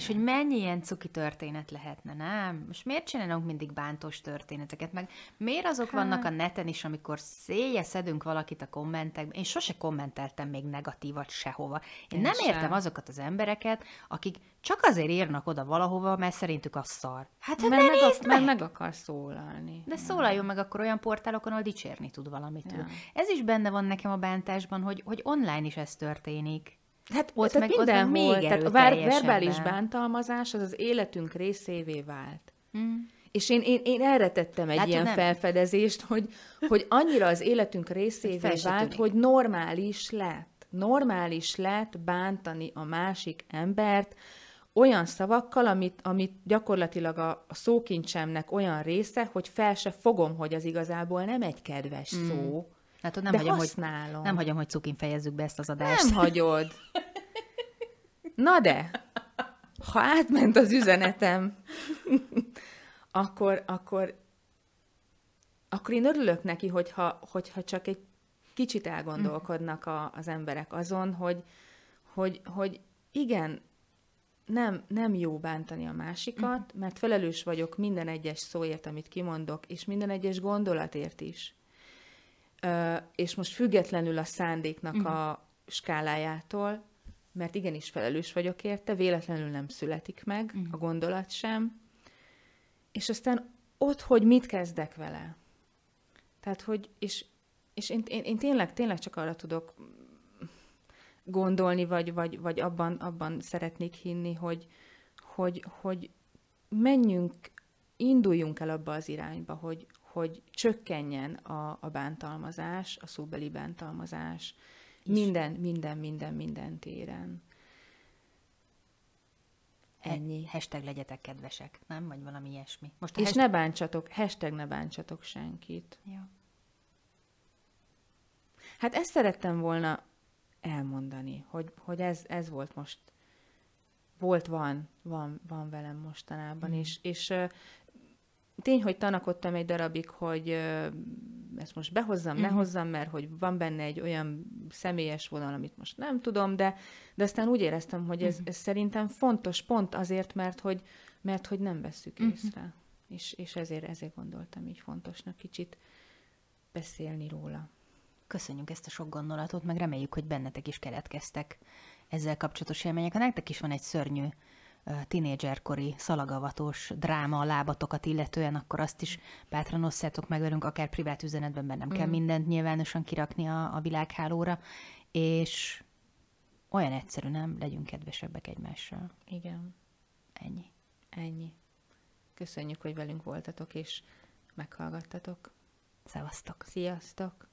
[SPEAKER 1] És hogy mennyi ilyen cuki történet lehetne, nem? Most miért csinálunk mindig bántós történeteket? Meg miért azok
[SPEAKER 2] Hát.
[SPEAKER 1] vannak a neten is, amikor széje szedünk valakit a kommentekben? Én sose kommenteltem még negatívat sehova. Én,
[SPEAKER 2] Én
[SPEAKER 1] nem
[SPEAKER 2] sem.
[SPEAKER 1] értem azokat az embereket, akik csak azért írnak oda valahova, mert szerintük az szar. Hát,
[SPEAKER 2] Mert
[SPEAKER 1] mert
[SPEAKER 2] meg, ak-
[SPEAKER 1] meg!
[SPEAKER 2] meg, meg akar szólalni.
[SPEAKER 1] De szólaljon meg akkor olyan portálokon, ahol dicsérni tud valamit.
[SPEAKER 2] Ja.
[SPEAKER 1] Ez is benne van nekem a bántásban, hogy, hogy online is ez történik.
[SPEAKER 2] Hát
[SPEAKER 1] Ott
[SPEAKER 2] ott tehát
[SPEAKER 1] meg- ott meg
[SPEAKER 2] mindenhol.
[SPEAKER 1] még
[SPEAKER 2] tehát a ver- verbális bántalmazás az az életünk részévé vált.
[SPEAKER 1] Mm.
[SPEAKER 2] És én, én, én erre tettem egy
[SPEAKER 1] Látod,
[SPEAKER 2] ilyen
[SPEAKER 1] nem-
[SPEAKER 2] felfedezést, hogy, hogy annyira az életünk részévé vált,
[SPEAKER 1] tűnik.
[SPEAKER 2] hogy normális lett. Normális lett bántani a másik embert olyan szavakkal, amit, amit gyakorlatilag a, a szókincsemnek olyan része, hogy fel se fogom, hogy az igazából nem egy kedves
[SPEAKER 1] Mm.
[SPEAKER 2] szó.
[SPEAKER 1] Látod, nem
[SPEAKER 2] de
[SPEAKER 1] hagyom, hogy, nem hagyom, hogy cukin fejezzük be ezt az adást.
[SPEAKER 2] Nem hagyod. Na de, ha átment az üzenetem, akkor, akkor, akkor én örülök neki, hogyha, hogyha csak egy kicsit elgondolkodnak a, az emberek azon, hogy, hogy, hogy igen, nem, nem jó bántani a másikat, mert felelős vagyok minden egyes szóért, amit kimondok, és minden egyes gondolatért is. És most függetlenül a szándéknak a skálájától, mert igenis felelős vagyok érte, véletlenül nem születik meg a gondolat sem, és aztán ott, hogy mit kezdek vele. Tehát, hogy, és, és én, én, én tényleg, tényleg csak arra tudok gondolni, vagy, vagy, vagy abban, abban szeretnék hinni, hogy, hogy, hogy menjünk, induljunk el abba az irányba, hogy, hogy csökkenjen a, a bántalmazás, a szóbeli bántalmazás, minden, minden, minden, minden téren. Ennyi.
[SPEAKER 1] Hashtag legyetek kedvesek, nem? Vagy valami ilyesmi. Most
[SPEAKER 2] És
[SPEAKER 1] hashtag...
[SPEAKER 2] ne bántsatok, hashtag ne bántsatok senkit.
[SPEAKER 1] Ja.
[SPEAKER 2] Hát ezt szerettem volna elmondani, hogy, hogy ez, ez volt most, volt, van, van, van velem mostanában, mm. és, és tény, hogy tanakodtam egy darabig, hogy ezt most behozzam, mm. ne hozzam, mert hogy van benne egy olyan személyes vonal, amit most nem tudom, de, de aztán úgy éreztem, hogy ez, ez szerintem fontos pont azért, mert hogy, mert hogy nem vesszük észre. És, és ezért, ezért gondoltam így fontosnak kicsit beszélni róla.
[SPEAKER 1] Köszönjük ezt a sok gondolatot, meg reméljük, hogy bennetek is keletkeztek ezzel kapcsolatos élmények. Ha nektek is van egy szörnyű tinédzserkori szalagavatós dráma a lábatokat illetően, akkor azt is bátran osszátok meg velünk, akár privát üzenetben, mert nem kell mindent nyilvánosan kirakni a, a világhálóra, és olyan egyszerű, nem? Legyünk kedvesebbek egymással.
[SPEAKER 2] Igen.
[SPEAKER 1] Ennyi.
[SPEAKER 2] Ennyi. Köszönjük, hogy velünk voltatok, és meghallgattatok.
[SPEAKER 1] Szevasztok!
[SPEAKER 2] Sziasztok!